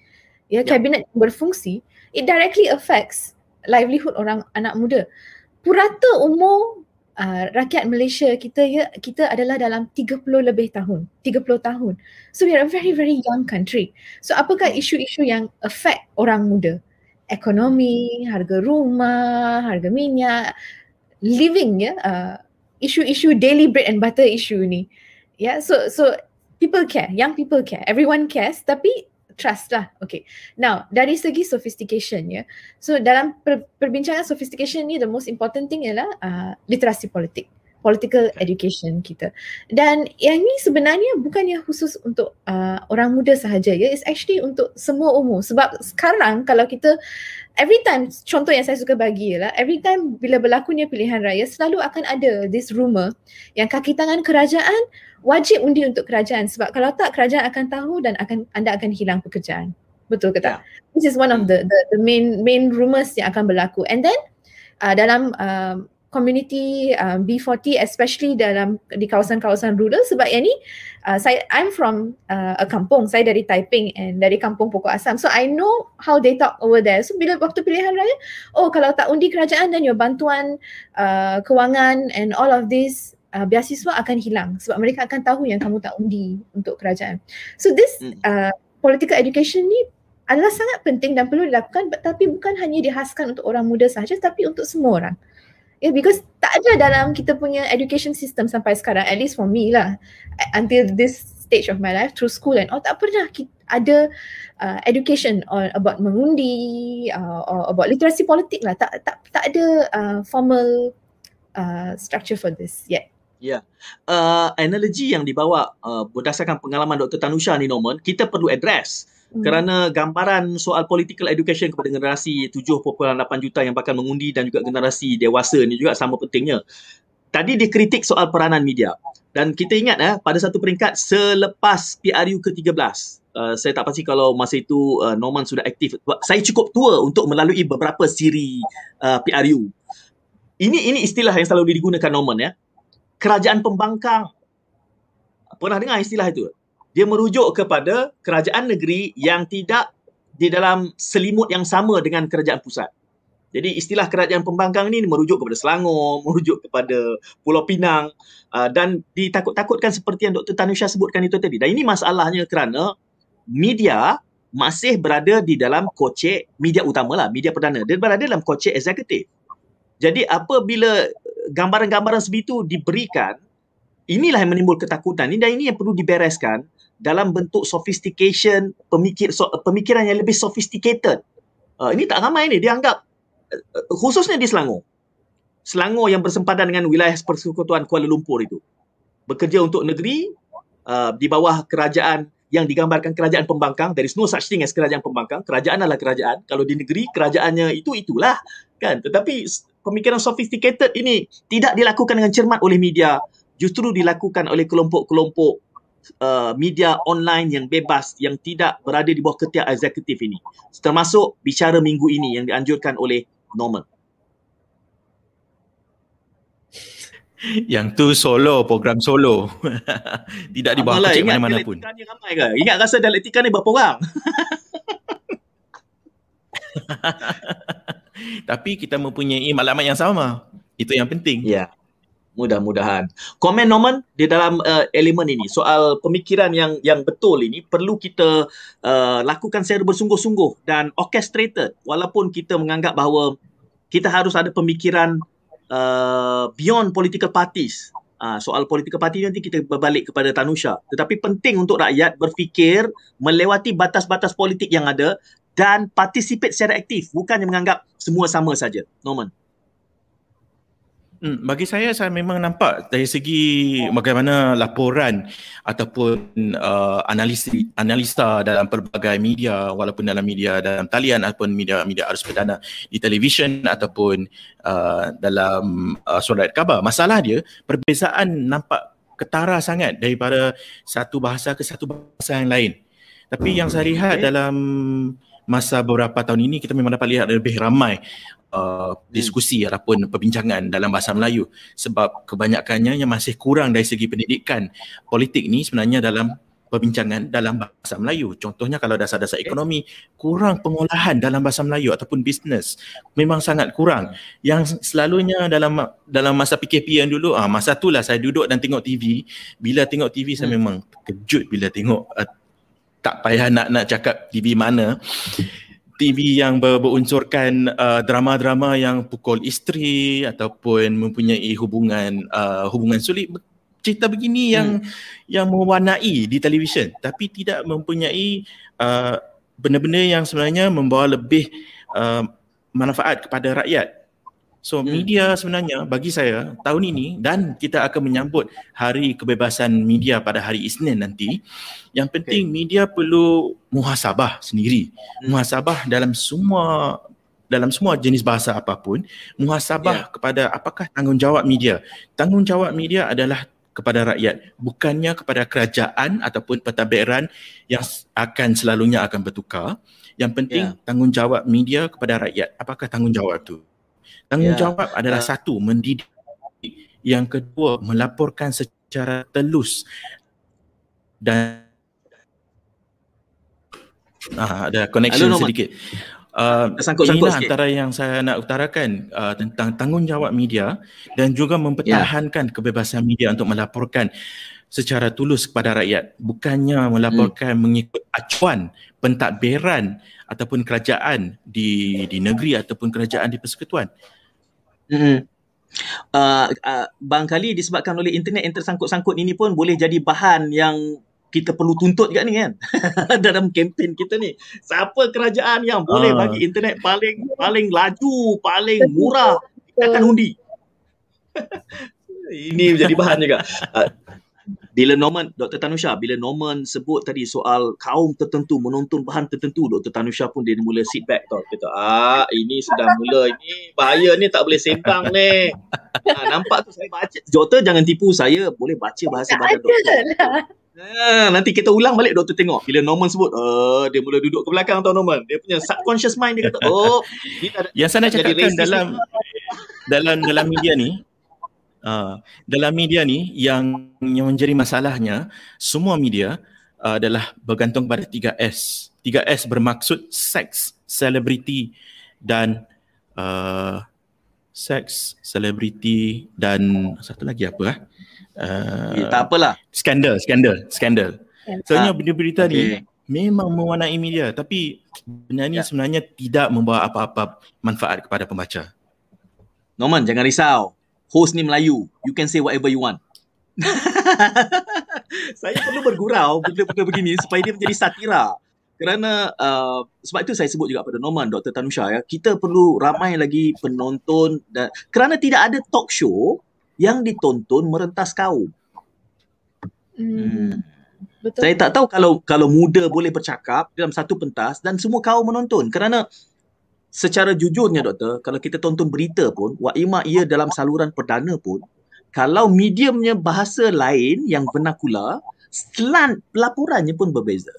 C: ya yeah. kabinet berfungsi it directly affects livelihood orang anak muda. Purata umur uh, rakyat Malaysia kita ya kita adalah dalam 30 lebih tahun 30 tahun. So we are a very very young country. So apakah isu-isu yang affect orang muda? Ekonomi, harga rumah, harga minyak, living ya, uh, isu-isu daily bread and butter issue ni. Ya, yeah, so so people care, young people care, everyone cares. Tapi trust lah. Okay. Now, dari segi sophistication ya. So dalam per, perbincangan sophistication ni the most important thing ialah uh, literasi politik political education kita. Dan yang ini sebenarnya bukannya khusus untuk uh, orang muda sahaja ya, it's actually untuk semua umur. Sebab sekarang kalau kita every time contoh yang saya suka bagi ialah every time bila berlakunya pilihan raya selalu akan ada this rumor yang kaki tangan kerajaan wajib undi untuk kerajaan sebab kalau tak kerajaan akan tahu dan akan anda akan hilang pekerjaan. Betul ke tak? Yeah. This is one of the the, the main main rumors yang akan berlaku. And then uh, dalam um, community um, B40 especially dalam di kawasan-kawasan rural sebab yang ni uh, saya I'm from uh, a kampung saya dari Taiping and dari kampung Pokok Asam so I know how they talk over there so bila waktu pilihan raya oh kalau tak undi kerajaan dan your bantuan uh, kewangan and all of this uh, beasiswa akan hilang sebab mereka akan tahu yang kamu tak undi untuk kerajaan so this hmm. uh, political education ni adalah sangat penting dan perlu dilakukan tapi bukan hanya dihaskan untuk orang muda sahaja tapi untuk semua orang Yeah, because tak ada dalam kita punya education system sampai sekarang, at least for me lah, until this stage of my life, through school and all, tak pernah kita ada uh, education on about mengundi uh, or about literasi politik lah. Tak tak tak ada uh, formal uh, structure for this yet.
A: Ya, yeah. uh, analogi yang dibawa uh, berdasarkan pengalaman Dr. Tanusha ni Norman, kita perlu address Hmm. kerana gambaran soal political education kepada generasi 7.8 juta yang bakal mengundi dan juga generasi dewasa ni juga sama pentingnya. Tadi dikritik soal peranan media dan kita ingat eh pada satu peringkat selepas PRU ke-13 uh, saya tak pasti kalau masa itu uh, Norman sudah aktif. Saya cukup tua untuk melalui beberapa siri uh, PRU. Ini ini istilah yang selalu digunakan Norman ya. Kerajaan pembangkang. Pernah dengar istilah itu? dia merujuk kepada kerajaan negeri yang tidak di dalam selimut yang sama dengan kerajaan pusat. Jadi istilah kerajaan pembangkang ini merujuk kepada Selangor, merujuk kepada Pulau Pinang uh, dan ditakut-takutkan seperti yang Dr. Tanusha sebutkan itu tadi. Dan ini masalahnya kerana media masih berada di dalam kocek media utama lah, media perdana. Dia berada dalam kocek eksekutif. Jadi apabila gambaran-gambaran sebegitu diberikan, inilah yang menimbul ketakutan. Ini dan ini yang perlu dibereskan dalam bentuk sophistication pemikir so, pemikiran yang lebih sophisticated. Uh, ini tak ramai ni dianggap uh, khususnya di Selangor. Selangor yang bersempadan dengan wilayah persekutuan Kuala Lumpur itu. Bekerja untuk negeri uh, di bawah kerajaan yang digambarkan kerajaan pembangkang. There is no such thing as kerajaan pembangkang. Kerajaan adalah kerajaan. Kalau di negeri, kerajaannya itu itulah. kan. Tetapi pemikiran sophisticated ini tidak dilakukan dengan cermat oleh media. Justru dilakukan oleh kelompok-kelompok uh, media online yang bebas yang tidak berada di bawah ketiak eksekutif ini. Termasuk bicara minggu ini yang dianjurkan oleh Norman.
B: Yang tu solo program solo. Tidak di bawah ketiak mana-mana pun. ramai
A: ke? Ingat rasa dialektika ni berapa orang
B: tapi kita mempunyai maklumat yang sama itu yang penting
A: ya mudah-mudahan. Komen Norman di dalam uh, elemen ini soal pemikiran yang yang betul ini perlu kita uh, lakukan secara bersungguh-sungguh dan orchestrated walaupun kita menganggap bahawa kita harus ada pemikiran uh, beyond political parties. Uh, soal political party nanti kita berbalik kepada Tanusha. Tetapi penting untuk rakyat berfikir melewati batas-batas politik yang ada dan participate secara aktif bukannya menganggap semua sama saja. Norman.
B: Hmm, bagi saya saya memang nampak dari segi bagaimana laporan ataupun uh, analisa analisa dalam pelbagai media walaupun dalam media dalam talian ataupun media media arus perdana di televisyen ataupun uh, dalam uh, surat khabar masalah dia perbezaan nampak ketara sangat daripada satu bahasa ke satu bahasa yang lain tapi yang saya lihat dalam masa beberapa tahun ini kita memang dapat lihat lebih ramai uh, diskusi hmm. ataupun perbincangan dalam bahasa Melayu sebab kebanyakannya yang masih kurang dari segi pendidikan politik ni sebenarnya dalam perbincangan dalam bahasa Melayu. Contohnya kalau dasar-dasar ekonomi kurang pengolahan dalam bahasa Melayu ataupun bisnes memang sangat kurang. Yang selalunya dalam dalam masa PKP yang dulu ah masa itulah saya duduk dan tengok TV. Bila tengok TV saya hmm. memang kejut bila tengok uh, tak payah nak nak cakap TV mana. TV yang ber- berunsurkan uh, drama-drama yang pukul isteri ataupun mempunyai hubungan uh, hubungan sulit. Cerita begini yang hmm. yang mewarnai di televisyen. Tapi tidak mempunyai uh, benda-benda yang sebenarnya membawa lebih uh, manfaat kepada rakyat So hmm. media sebenarnya bagi saya tahun ini dan kita akan menyambut hari kebebasan media pada hari Isnin nanti yang penting okay. media perlu muhasabah sendiri. Hmm. Muhasabah dalam semua dalam semua jenis bahasa apapun, muhasabah yeah. kepada apakah tanggungjawab media. Tanggungjawab media adalah kepada rakyat, bukannya kepada kerajaan ataupun pentadbiran yang akan selalunya akan bertukar. Yang penting yeah. tanggungjawab media kepada rakyat. Apakah tanggungjawab itu? Tanggungjawab yeah. adalah uh. satu mendidik, yang kedua melaporkan secara telus dan ah, ada connection Hello, sedikit. Uh, ini antara yang saya nak utarakan uh, tentang tanggungjawab media dan juga mempertahankan yeah. kebebasan media untuk melaporkan secara tulus kepada rakyat bukannya melaporkan hmm. mengikut acuan pentadbiran ataupun kerajaan di di negeri ataupun kerajaan di persekutuan.
A: Hmm. Uh, uh, barangkali disebabkan oleh internet yang tersangkut-sangkut ini pun boleh jadi bahan yang kita perlu tuntut juga ni kan dalam kempen kita ni siapa kerajaan yang boleh uh. bagi internet paling paling laju paling murah kita akan undi ini menjadi bahan juga uh, bila Norman, Dr. Tanusha, bila Norman sebut tadi soal kaum tertentu menonton bahan tertentu, Dr. Tanusha pun dia mula sit back tau. Kata, ah ini sudah mula, ini bahaya ni tak boleh sembang ni. Ha, nampak tu saya baca. Doktor jangan tipu saya, boleh baca bahasa badan doktor. Ha, nanti kita ulang balik doktor tengok. Bila Norman sebut, uh, dia mula duduk ke belakang tau Norman. Dia punya subconscious mind dia kata, oh.
B: Yang sana cakapkan dalam, dalam dalam media ni, Uh, dalam media ni yang yang menjadi masalahnya semua media uh, adalah bergantung pada 3S. 3S bermaksud seks, celebrity dan uh, seks, celebrity dan satu lagi apa ah?
A: Uh, ya, tak apalah.
B: Skandal, skandal, skandal. Soalnya ah, berita-berita okay. ni memang mewarnai media tapi benda ni ya. sebenarnya tidak membawa apa-apa manfaat kepada pembaca.
A: Norman, jangan risau host ni Melayu. You can say whatever you want. saya perlu bergurau benda-benda begini supaya dia menjadi satira. Kerana uh, sebab itu saya sebut juga pada Norman, Dr. Tanusha ya, kita perlu ramai lagi penonton dan kerana tidak ada talk show yang ditonton merentas kaum. Hmm. hmm. Betul. Saya tak tahu kalau kalau muda boleh bercakap dalam satu pentas dan semua kaum menonton kerana secara jujurnya doktor, kalau kita tonton berita pun, Wak Ima ia dalam saluran perdana pun, kalau mediumnya bahasa lain yang vernacular, slant pelaporannya pun berbeza.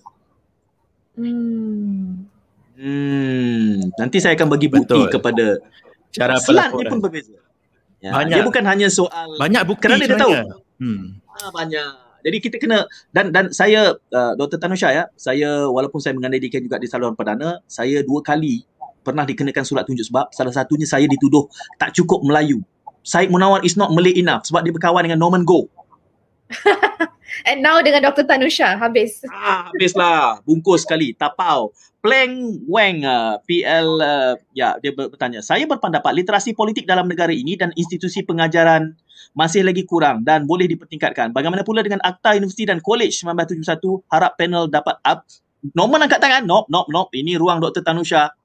A: Hmm. Hmm. Nanti saya akan bagi bukti Betul. kepada cara slantnya pun berbeza. Ya. Banyak. Dia bukan hanya soal
B: banyak bukti kerana dia tahu. Hmm.
A: Ha, banyak. Jadi kita kena dan dan saya uh, Dr. Tanusha ya, saya walaupun saya mengandaikan juga di saluran perdana, saya dua kali pernah dikenakan surat tunjuk sebab salah satunya saya dituduh tak cukup Melayu. Syed Munawar is not Malay enough sebab dia berkawan dengan Norman Go.
C: And now dengan Dr. Tanusha habis.
A: Ah, habislah. Bungkus sekali. Tapau. Pleng Wang uh, PL uh, ya dia bertanya. Saya berpendapat literasi politik dalam negara ini dan institusi pengajaran masih lagi kurang dan boleh dipertingkatkan. Bagaimana pula dengan Akta Universiti dan College 1971 harap panel dapat up Norman angkat tangan. Nope, nope, nope. Ini ruang Dr. Tanusha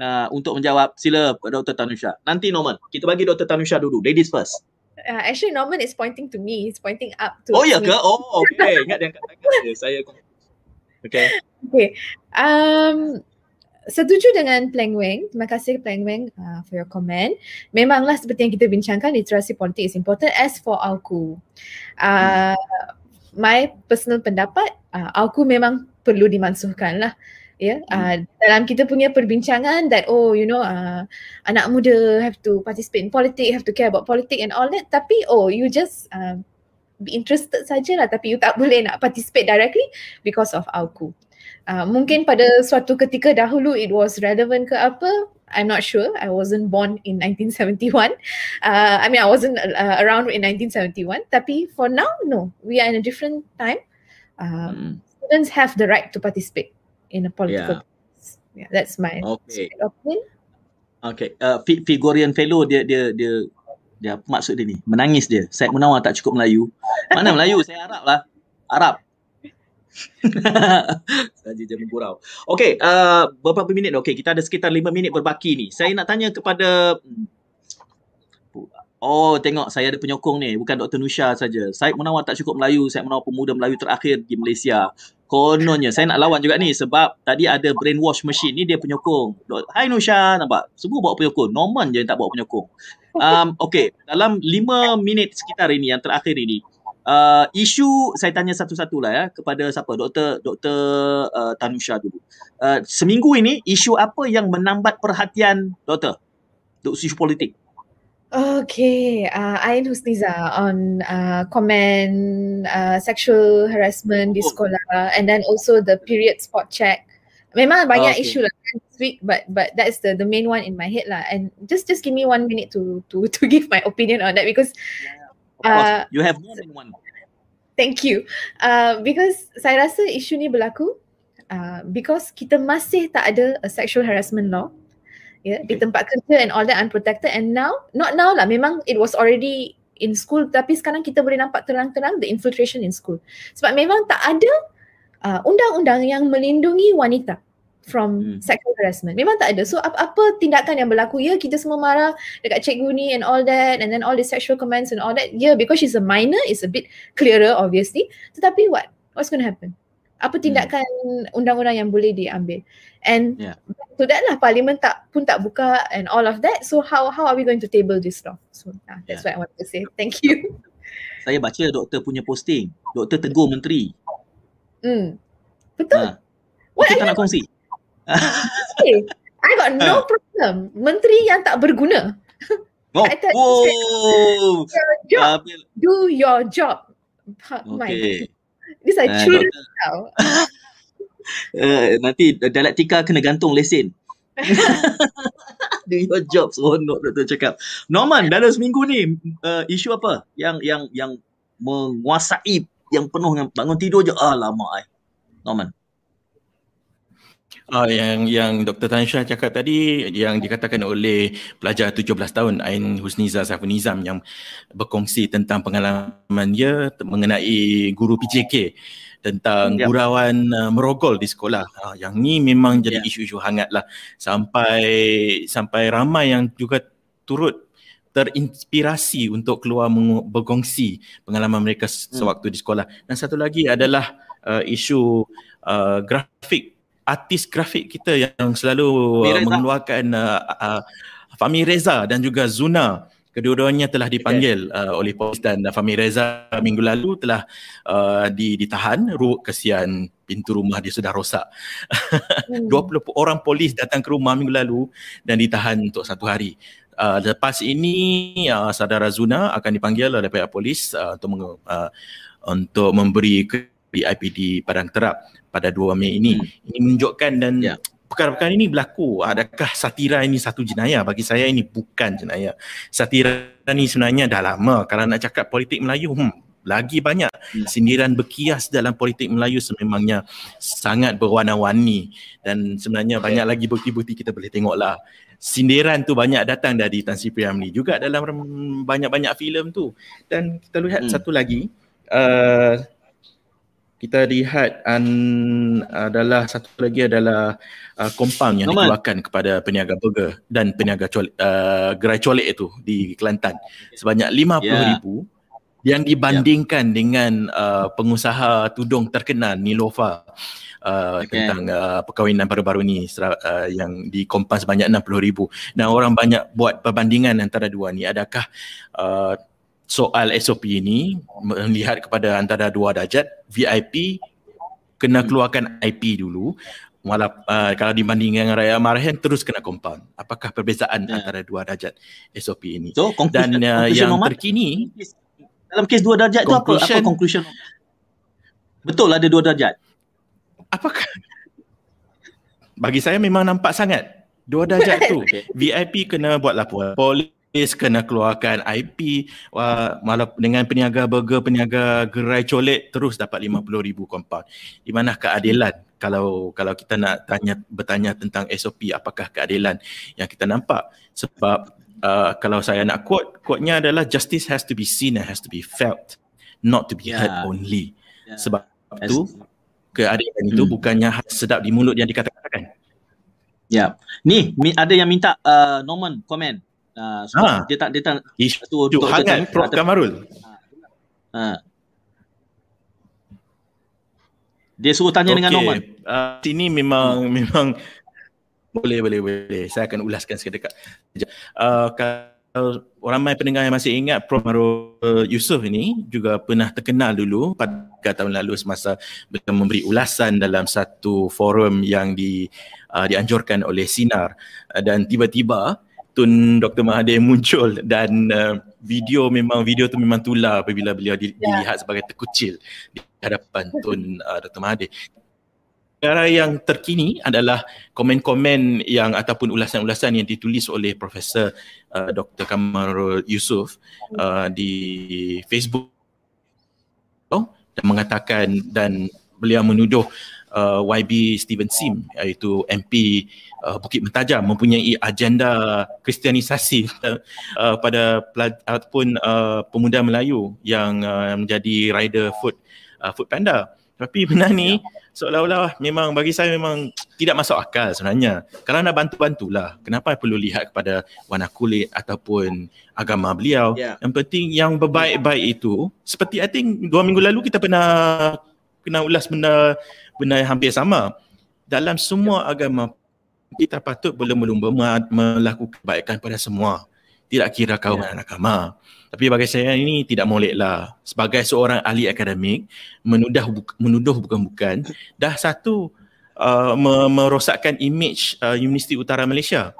A: uh, untuk menjawab. Sila Dr. Tanusha. Nanti Norman. Kita bagi Dr. Tanusha dulu. Ladies first.
C: Uh, actually Norman is pointing to me. He's pointing up to
A: Oh ya ke? Oh okay. Ingat dia angkat tangan. Saya Okay.
C: Okay. Um, setuju dengan Pleng Weng. Terima kasih Pleng Weng uh, for your comment. Memanglah seperti yang kita bincangkan, literasi politik is important as for Alku. Uh, hmm. My personal pendapat, uh, Alku memang perlu dimansuhkan lah ya yeah? hmm. uh, dalam kita punya perbincangan that oh you know uh, anak muda have to participate in politics have to care about politics and all that. Tapi oh you just uh, be interested sajalah. Tapi you tak boleh nak participate directly because of AUKU uh, mungkin pada suatu ketika dahulu it was relevant ke apa I'm not sure. I wasn't born in 1971 uh, I mean I wasn't uh, around in 1971 tapi for now no. We are in a different time. Um, hmm. students have the right to participate in a political
A: yeah.
C: Yeah, that's my
A: Okay.
C: opinion.
A: Okay. Uh, Fi- Figurian Fellow dia dia dia dia apa maksud dia ni? Menangis dia. Syed Munawar tak cukup Melayu. Mana Melayu? Saya Arab lah. Arab. Saja je menggurau. Okey, uh, beberapa minit. Okey, kita ada sekitar 5 minit berbaki ni. Saya nak tanya kepada Oh, tengok saya ada penyokong ni. Bukan Dr. Nusha saja. Syed Munawar tak cukup Melayu. Syed Munawar pemuda Melayu terakhir di Malaysia. Kononnya saya nak lawan juga ni sebab tadi ada brainwash machine ni dia penyokong. Hai Nusha, nampak? Semua bawa penyokong. Norman je yang tak bawa penyokong. Um, okay, dalam 5 minit sekitar ini yang terakhir ini, uh, isu saya tanya satu-satu lah ya kepada siapa? Dr. Dr. Uh, Tanusha dulu. Uh, seminggu ini isu apa yang menambat perhatian doktor? Isu politik.
C: Okay, uh, Ain Husniza on uh, comment uh, sexual harassment di
A: Oh.
C: sekolah and then also the period spot check. Memang banyak
A: Okay.
C: isu lah kan this week, but but that's the the main one in my head lah. And just just give me one minute to to to give my opinion on that because
A: course,
C: Uh,
A: you have more than one.
C: Thank you. Uh, because saya rasa isu ni berlaku uh, because kita masih tak ada a sexual harassment law ya yeah, di
A: Okay.
C: tempat kerja and all that unprotected. And now not now lah memang it was already in school tapi sekarang kita boleh nampak terang-terang the infiltration in school. Sebab memang tak ada uh, undang-undang yang melindungi wanita from
A: Hmm.
C: sexual harassment. Memang tak ada. So apa-apa tindakan yang berlaku? Ya kita semua marah dekat cikgu ni and all that and then all the sexual comments and all that. Yeah because she's a minor it's a bit clearer obviously. Tetapi what? What's going to happen apa tindakan undang-undang yang boleh diambil and
A: Yeah.
C: to that lah parlimen tak pun tak buka and all of that so how how are we going to table this law so uh, that's what I want to say thank you
A: Saya baca doktor punya posting. Doktor tegur menteri.
C: hmm. betul
A: Ha.
C: what
A: Kita tak nak kongsi.
C: you I got no problem menteri yang tak berguna
A: Oh,
C: I thought-
A: oh.
C: job
A: Uh,
C: do your job Ha, my
A: okay.
C: These are
A: Uh,
C: children
A: doktor,
C: now
A: uh, nanti dialektika kena gantung lesen. Do your job seronok doktor cakap. Norman, dalam seminggu ni uh, isu apa yang yang yang menguasai yang penuh dengan bangun tidur je ah lama ai. Norman.
B: Ah, yang yang Dr. Tansha cakap tadi yang dikatakan oleh pelajar 17 tahun Ain Husniza Saiful Nizam yang berkongsi tentang pengalaman dia mengenai guru PJK tentang
A: Ya.
B: gurauan uh, merogol di sekolah. Ah, yang ni memang jadi
A: Ya.
B: isu-isu hangat lah sampai sampai ramai yang juga turut terinspirasi untuk keluar mengu- berkongsi pengalaman mereka
A: Hmm.
B: sewaktu di sekolah. Dan satu lagi adalah uh, isu uh, grafik artis grafik kita yang selalu uh, mengeluarkan uh, uh, Fahmi Reza dan juga Zuna. Kedua-duanya telah dipanggil uh, oleh polis dan uh, Fahmi Reza minggu lalu telah uh, di, ditahan. Ru kesian pintu rumah dia sudah rosak.
C: Hmm.
B: 20 orang polis datang ke rumah minggu lalu dan ditahan untuk satu hari. Uh, lepas ini uh, saudara Zuna akan dipanggil oleh pihak polis uh, untuk menge, uh, untuk memberi ke IPD Padang Terap pada 2 Mei ini.
A: Hmm.
B: Ini menunjukkan dan
A: Ya.
B: perkara-perkara ini berlaku. Adakah satira ini satu jenayah? Bagi saya ini bukan jenayah. Satira ni sebenarnya dah lama. Kalau nak cakap politik Melayu, hmm, lagi banyak
A: Ya.
B: sindiran berkias dalam politik Melayu sememangnya sangat berwarna-warni dan sebenarnya banyak lagi bukti-bukti kita boleh tengoklah. Sindiran tu banyak datang dari Tan Sri Priamli juga dalam banyak-banyak filem tu. Dan kita lihat
A: Hmm.
B: satu lagi uh, kita lihat an, adalah satu lagi adalah uh, compound yang
A: Norman.
B: dikeluarkan kepada peniaga burger dan peniaga col, uh, gerai colek itu di Kelantan. Sebanyak 50,000 yang dibandingkan dengan uh, pengusaha tudung terkenal Nilofa uh,
A: Okay.
B: tentang uh, perkahwinan baru-baru ni sera- uh, yang dikompas sebanyak 60,000 dan orang banyak buat perbandingan antara dua ni. Adakah uh, soal SOP ini melihat kepada antara dua darjat VIP kena keluarkan IP dulu Walau, uh, kalau dibandingkan dengan Raya Marhen terus kena compound. Apakah perbezaan
A: Ya.
B: antara dua darjat SOP ini?
A: So conclusion,
B: Dan uh,
A: conclusion
B: yang
A: Norman,
B: terkini
A: dalam kes dua darjat tu apa? Apa
B: Conclusion-?
A: Betul ada dua darjat.
B: apakah bagi saya memang nampak sangat dua darjat tu
A: Okay.
B: VIP kena buat laporan polis kena keluarkan IP uh, malah dengan peniaga burger, peniaga gerai colet terus dapat RM50,000 compound. Di mana keadilan kalau kalau kita nak tanya bertanya tentang SOP apakah keadilan yang kita nampak sebab uh, kalau saya nak quote quote-nya adalah justice has to be seen and has to be felt not to be yeah. heard only. Yeah. Sebab itu keadilan itu hmm. bukannya sedap di mulut yang dikatakan.
A: Ya. Ni ada yang minta uh, Norman komen. Uh, so ha. dia tak dia tak
B: isu tu hangat Prof Kamarul. Ha.
A: Dia suruh tanya okay. dengan Norman.
B: Uh, sini memang hmm. memang boleh boleh boleh. Saya akan ulaskan seketika. Uh, kalau ramai pendengar yang masih ingat Prof Marul Yusof ini juga pernah terkenal dulu pada tahun lalu semasa beliau memberi ulasan dalam satu forum yang di uh, dianjurkan oleh Sinar uh, dan tiba-tiba Tun Dr. Mahathir muncul dan uh, video memang video tu memang tular apabila beliau di, yeah. dilihat sebagai terkucil di hadapan Tun uh, Dr. Mahathir. Perkara yang terkini adalah komen-komen yang ataupun ulasan-ulasan yang ditulis oleh Profesor uh, Dr. Kamarul Yusof uh, di Facebook oh, dan mengatakan dan beliau menuduh uh, YB Steven Sim iaitu MP uh, Bukit Mentajam mempunyai agenda kristianisasi uh, pada ataupun uh, pemuda Melayu yang uh, menjadi rider food uh, food panda tapi benar ni seolah-olah memang bagi saya memang tidak masuk akal sebenarnya. Kalau nak bantu-bantulah. Kenapa perlu lihat kepada warna kulit ataupun agama beliau. Yeah. Yang penting yang berbaik-baik itu seperti I think dua minggu lalu kita pernah kena ulas benda benda yang hampir sama. Dalam semua agama kita patut belum-belum melakukan kebaikan pada semua. Tidak kira kaum yeah. agama. Tapi bagi saya ini tidak molek lah. Sebagai seorang ahli akademik, menudah menuduh bukan-bukan, dah satu uh, merosakkan image uh, Universiti Utara Malaysia.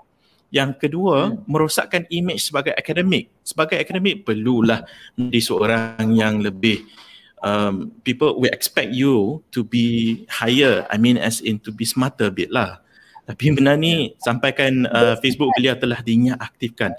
B: Yang kedua, hmm. merosakkan image sebagai akademik. Sebagai akademik, perlulah menjadi seorang yang lebih um, people we expect you to be higher I mean as in to be smarter a bit lah tapi benar ni sampaikan uh, Facebook beliau telah dinyaktifkan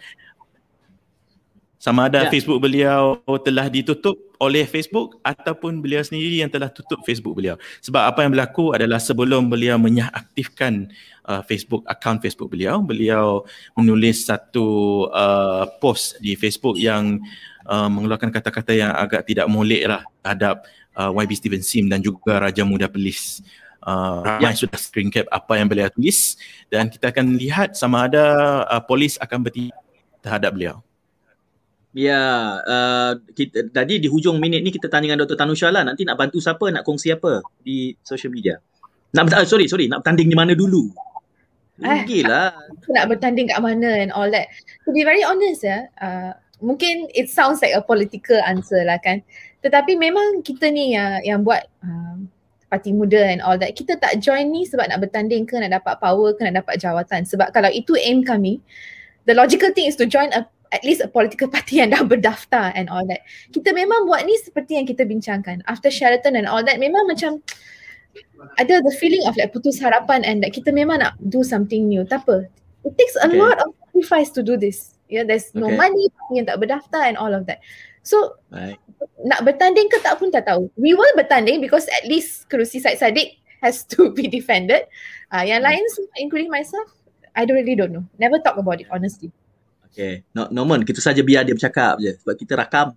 B: sama ada ya. Facebook beliau telah ditutup oleh Facebook ataupun beliau sendiri yang telah tutup Facebook beliau. Sebab apa yang berlaku adalah sebelum beliau menyaktifkan uh, Facebook account Facebook beliau, beliau menulis satu uh, post di Facebook yang uh, mengeluarkan kata-kata yang agak tidak molek lah terhadap uh, YB Steven Sim dan juga Raja Muda Pelis. Uh, ramai ya. sudah screen cap apa yang beliau tulis dan kita akan lihat sama ada uh, polis akan bertindak terhadap beliau.
A: Ya, uh, kita, tadi di hujung minit ni kita tanya dengan Dr. Tanusha lah. Nanti nak bantu siapa, nak kongsi apa di social media. Nak uh, sorry, sorry, nak bertanding di mana dulu?
C: Rugilah. Eh, nak bertanding kat mana and all that. To be very honest ya, uh, mungkin it sounds like a political answer lah kan. Tetapi memang kita ni yang, yang buat um, parti muda and all that. Kita tak join ni sebab nak bertanding ke, nak dapat power ke, nak dapat jawatan. Sebab kalau itu aim kami, the logical thing is to join a at least a political party yang dah berdaftar and all that. Kita memang buat ni seperti yang kita bincangkan. After Sheraton and all that, memang macam ada the feeling of like putus harapan and that kita memang nak do something new. Tak apa. It takes a okay. lot of sacrifice to do this. Yeah, there's no okay. money yang tak berdaftar and all of that. So, right. nak bertanding ke tak pun tak tahu. We will bertanding because at least kerusi Syed Saddiq has to be defended. Uh, yang lain, including myself, I don't really don't know. Never talk about it, honestly.
A: Okay. No, Norman, kita saja biar dia bercakap je. Sebab kita rakam.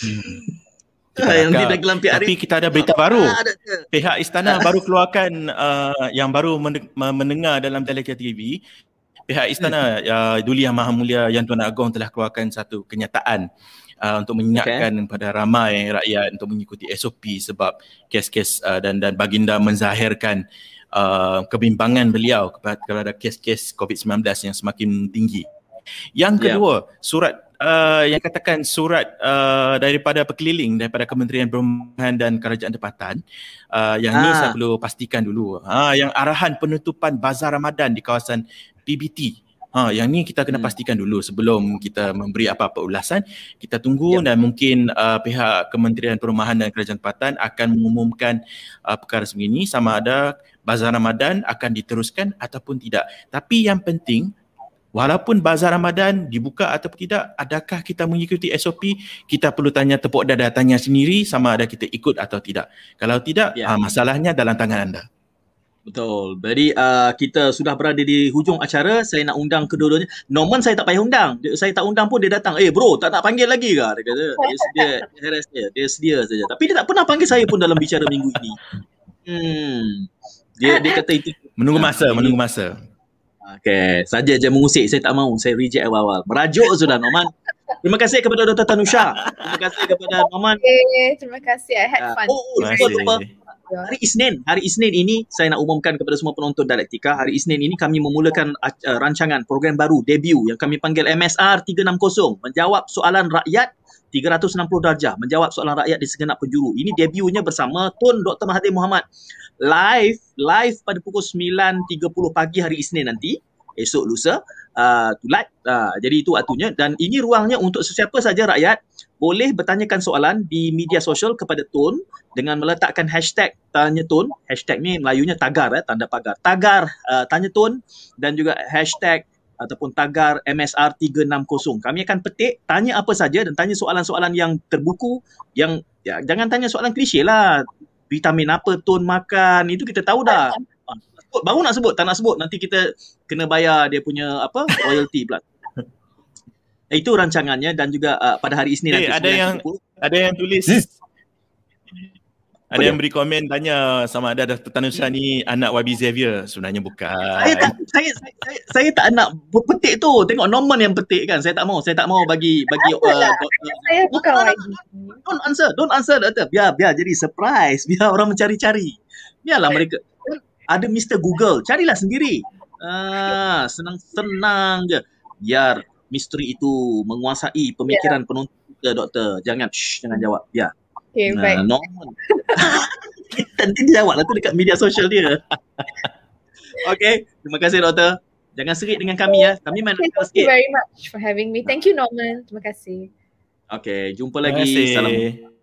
A: Hmm.
B: Kita yang tidak dalam pihak Tapi kita ada berita baru. Ah, pihak istana baru keluarkan uh, yang baru mendengar dalam Telekia TV. Pihak istana hmm. uh, Duli Yang Maha Mulia Yang Tuan Agong telah keluarkan satu kenyataan uh, untuk mengingatkan okay. kepada ramai rakyat untuk mengikuti SOP sebab kes-kes uh, dan dan baginda menzahirkan uh, kebimbangan beliau kepada kes-kes COVID-19 yang semakin tinggi. Yang ya. kedua, yeah. surat uh, yang katakan surat uh, daripada pekeliling daripada Kementerian Perumahan dan Kerajaan Tempatan uh, yang ha. ni ah. saya perlu pastikan dulu. Ha yang arahan penutupan bazar Ramadan di kawasan PBT. Ha yang ni kita kena hmm. pastikan dulu sebelum kita memberi apa-apa ulasan. Kita tunggu yeah. dan mungkin uh, pihak Kementerian Perumahan dan Kerajaan Tempatan akan mengumumkan uh, perkara sebegini sama ada bazar Ramadan akan diteruskan ataupun tidak. Tapi yang penting walaupun bazar Ramadan dibuka ataupun tidak, adakah kita mengikuti SOP? Kita perlu tanya tepuk dada tanya sendiri sama ada kita ikut atau tidak. Kalau tidak,
A: Ya.
B: uh, masalahnya dalam tangan anda.
A: Betul. Jadi uh, kita sudah berada di hujung acara. Saya nak undang kedua-duanya. Norman saya tak payah undang. Dia, saya tak undang pun dia datang. Eh bro, tak nak panggil lagi ke? Dia kata. Dia sedia, dia dia. Dia sedia saja. Tapi dia tak pernah panggil saya pun dalam bicara minggu ini. Hmm. Dia dia kata itu.
B: Menunggu masa,
A: ini-
B: menunggu masa.
A: Okay. Saja je mengusik. Saya tak mahu. Saya reject awal-awal. Merajuk sudah Norman. Terima kasih kepada Dr. Tanusha. Terima kasih kepada Norman.
C: Okay, terima kasih. I had
A: Ah,
C: fun.
A: oh,
B: Terima
A: lupa, lupa.
B: kasih.
A: Hari Isnin, hari Isnin ini saya nak umumkan kepada semua penonton Dialektika, hari Isnin ini kami memulakan uh, rancangan program baru debut yang kami panggil MSR 360 menjawab soalan rakyat 360 darjah menjawab soalan rakyat di segenap penjuru. Ini debutnya bersama Tun Dr. Mahathir Mohamad live live pada pukul 9.30 pagi hari Isnin nanti esok lusa uh, live. Uh, jadi itu waktunya dan ini ruangnya untuk sesiapa saja rakyat boleh bertanyakan soalan di media sosial kepada Tun dengan meletakkan hashtag tanya Tun. Hashtag ni Melayunya tagar eh, tanda pagar. Tagar uh, tanya Tun dan juga hashtag ataupun tagar MSR 360. Kami akan petik tanya apa saja dan tanya soalan-soalan yang terbuku yang ya, jangan tanya soalan klise lah. Vitamin apa Tun makan itu kita tahu dah. Ah, baru nak sebut, tak nak sebut nanti kita kena bayar dia punya apa royalty pula. Itu rancangannya dan juga uh, pada hari Isnin
B: Eh,
A: nanti
B: ada yang
A: 9.30.
B: ada yang tulis
A: Hmm.
B: ada
A: Apa
B: yang beri komen tanya sama ada Dr. Tanusha ni anak YB Xavier sebenarnya bukan.
A: Saya tak saya, saya, saya, saya tak nak petik tu. Tengok Norman yang petik kan. Saya tak mau. Saya tak mau bagi bagi uh, doktor.
C: Saya bukan YB.
A: Don't answer. Don't answer doktor. Biar biar jadi surprise. Biar orang mencari-cari. Biarlah mereka ada Mr Google. Carilah sendiri. Ah, senang-senang je. Biar misteri itu menguasai pemikiran penonton kita doktor. Jangan shh, jangan jawab. Biar.
C: Okay,
A: Nah,
C: baik.
A: Norman. Nanti dia jawab lah tu dekat media sosial dia. okay, terima kasih doktor. Jangan serit dengan kami ya. Kami main
C: Okay, thank you
A: sikit.
C: very much for having me. Thank you, Norman. Terima kasih.
A: Okay, jumpa
B: Terima
A: lagi.
B: kasih.
A: Salam.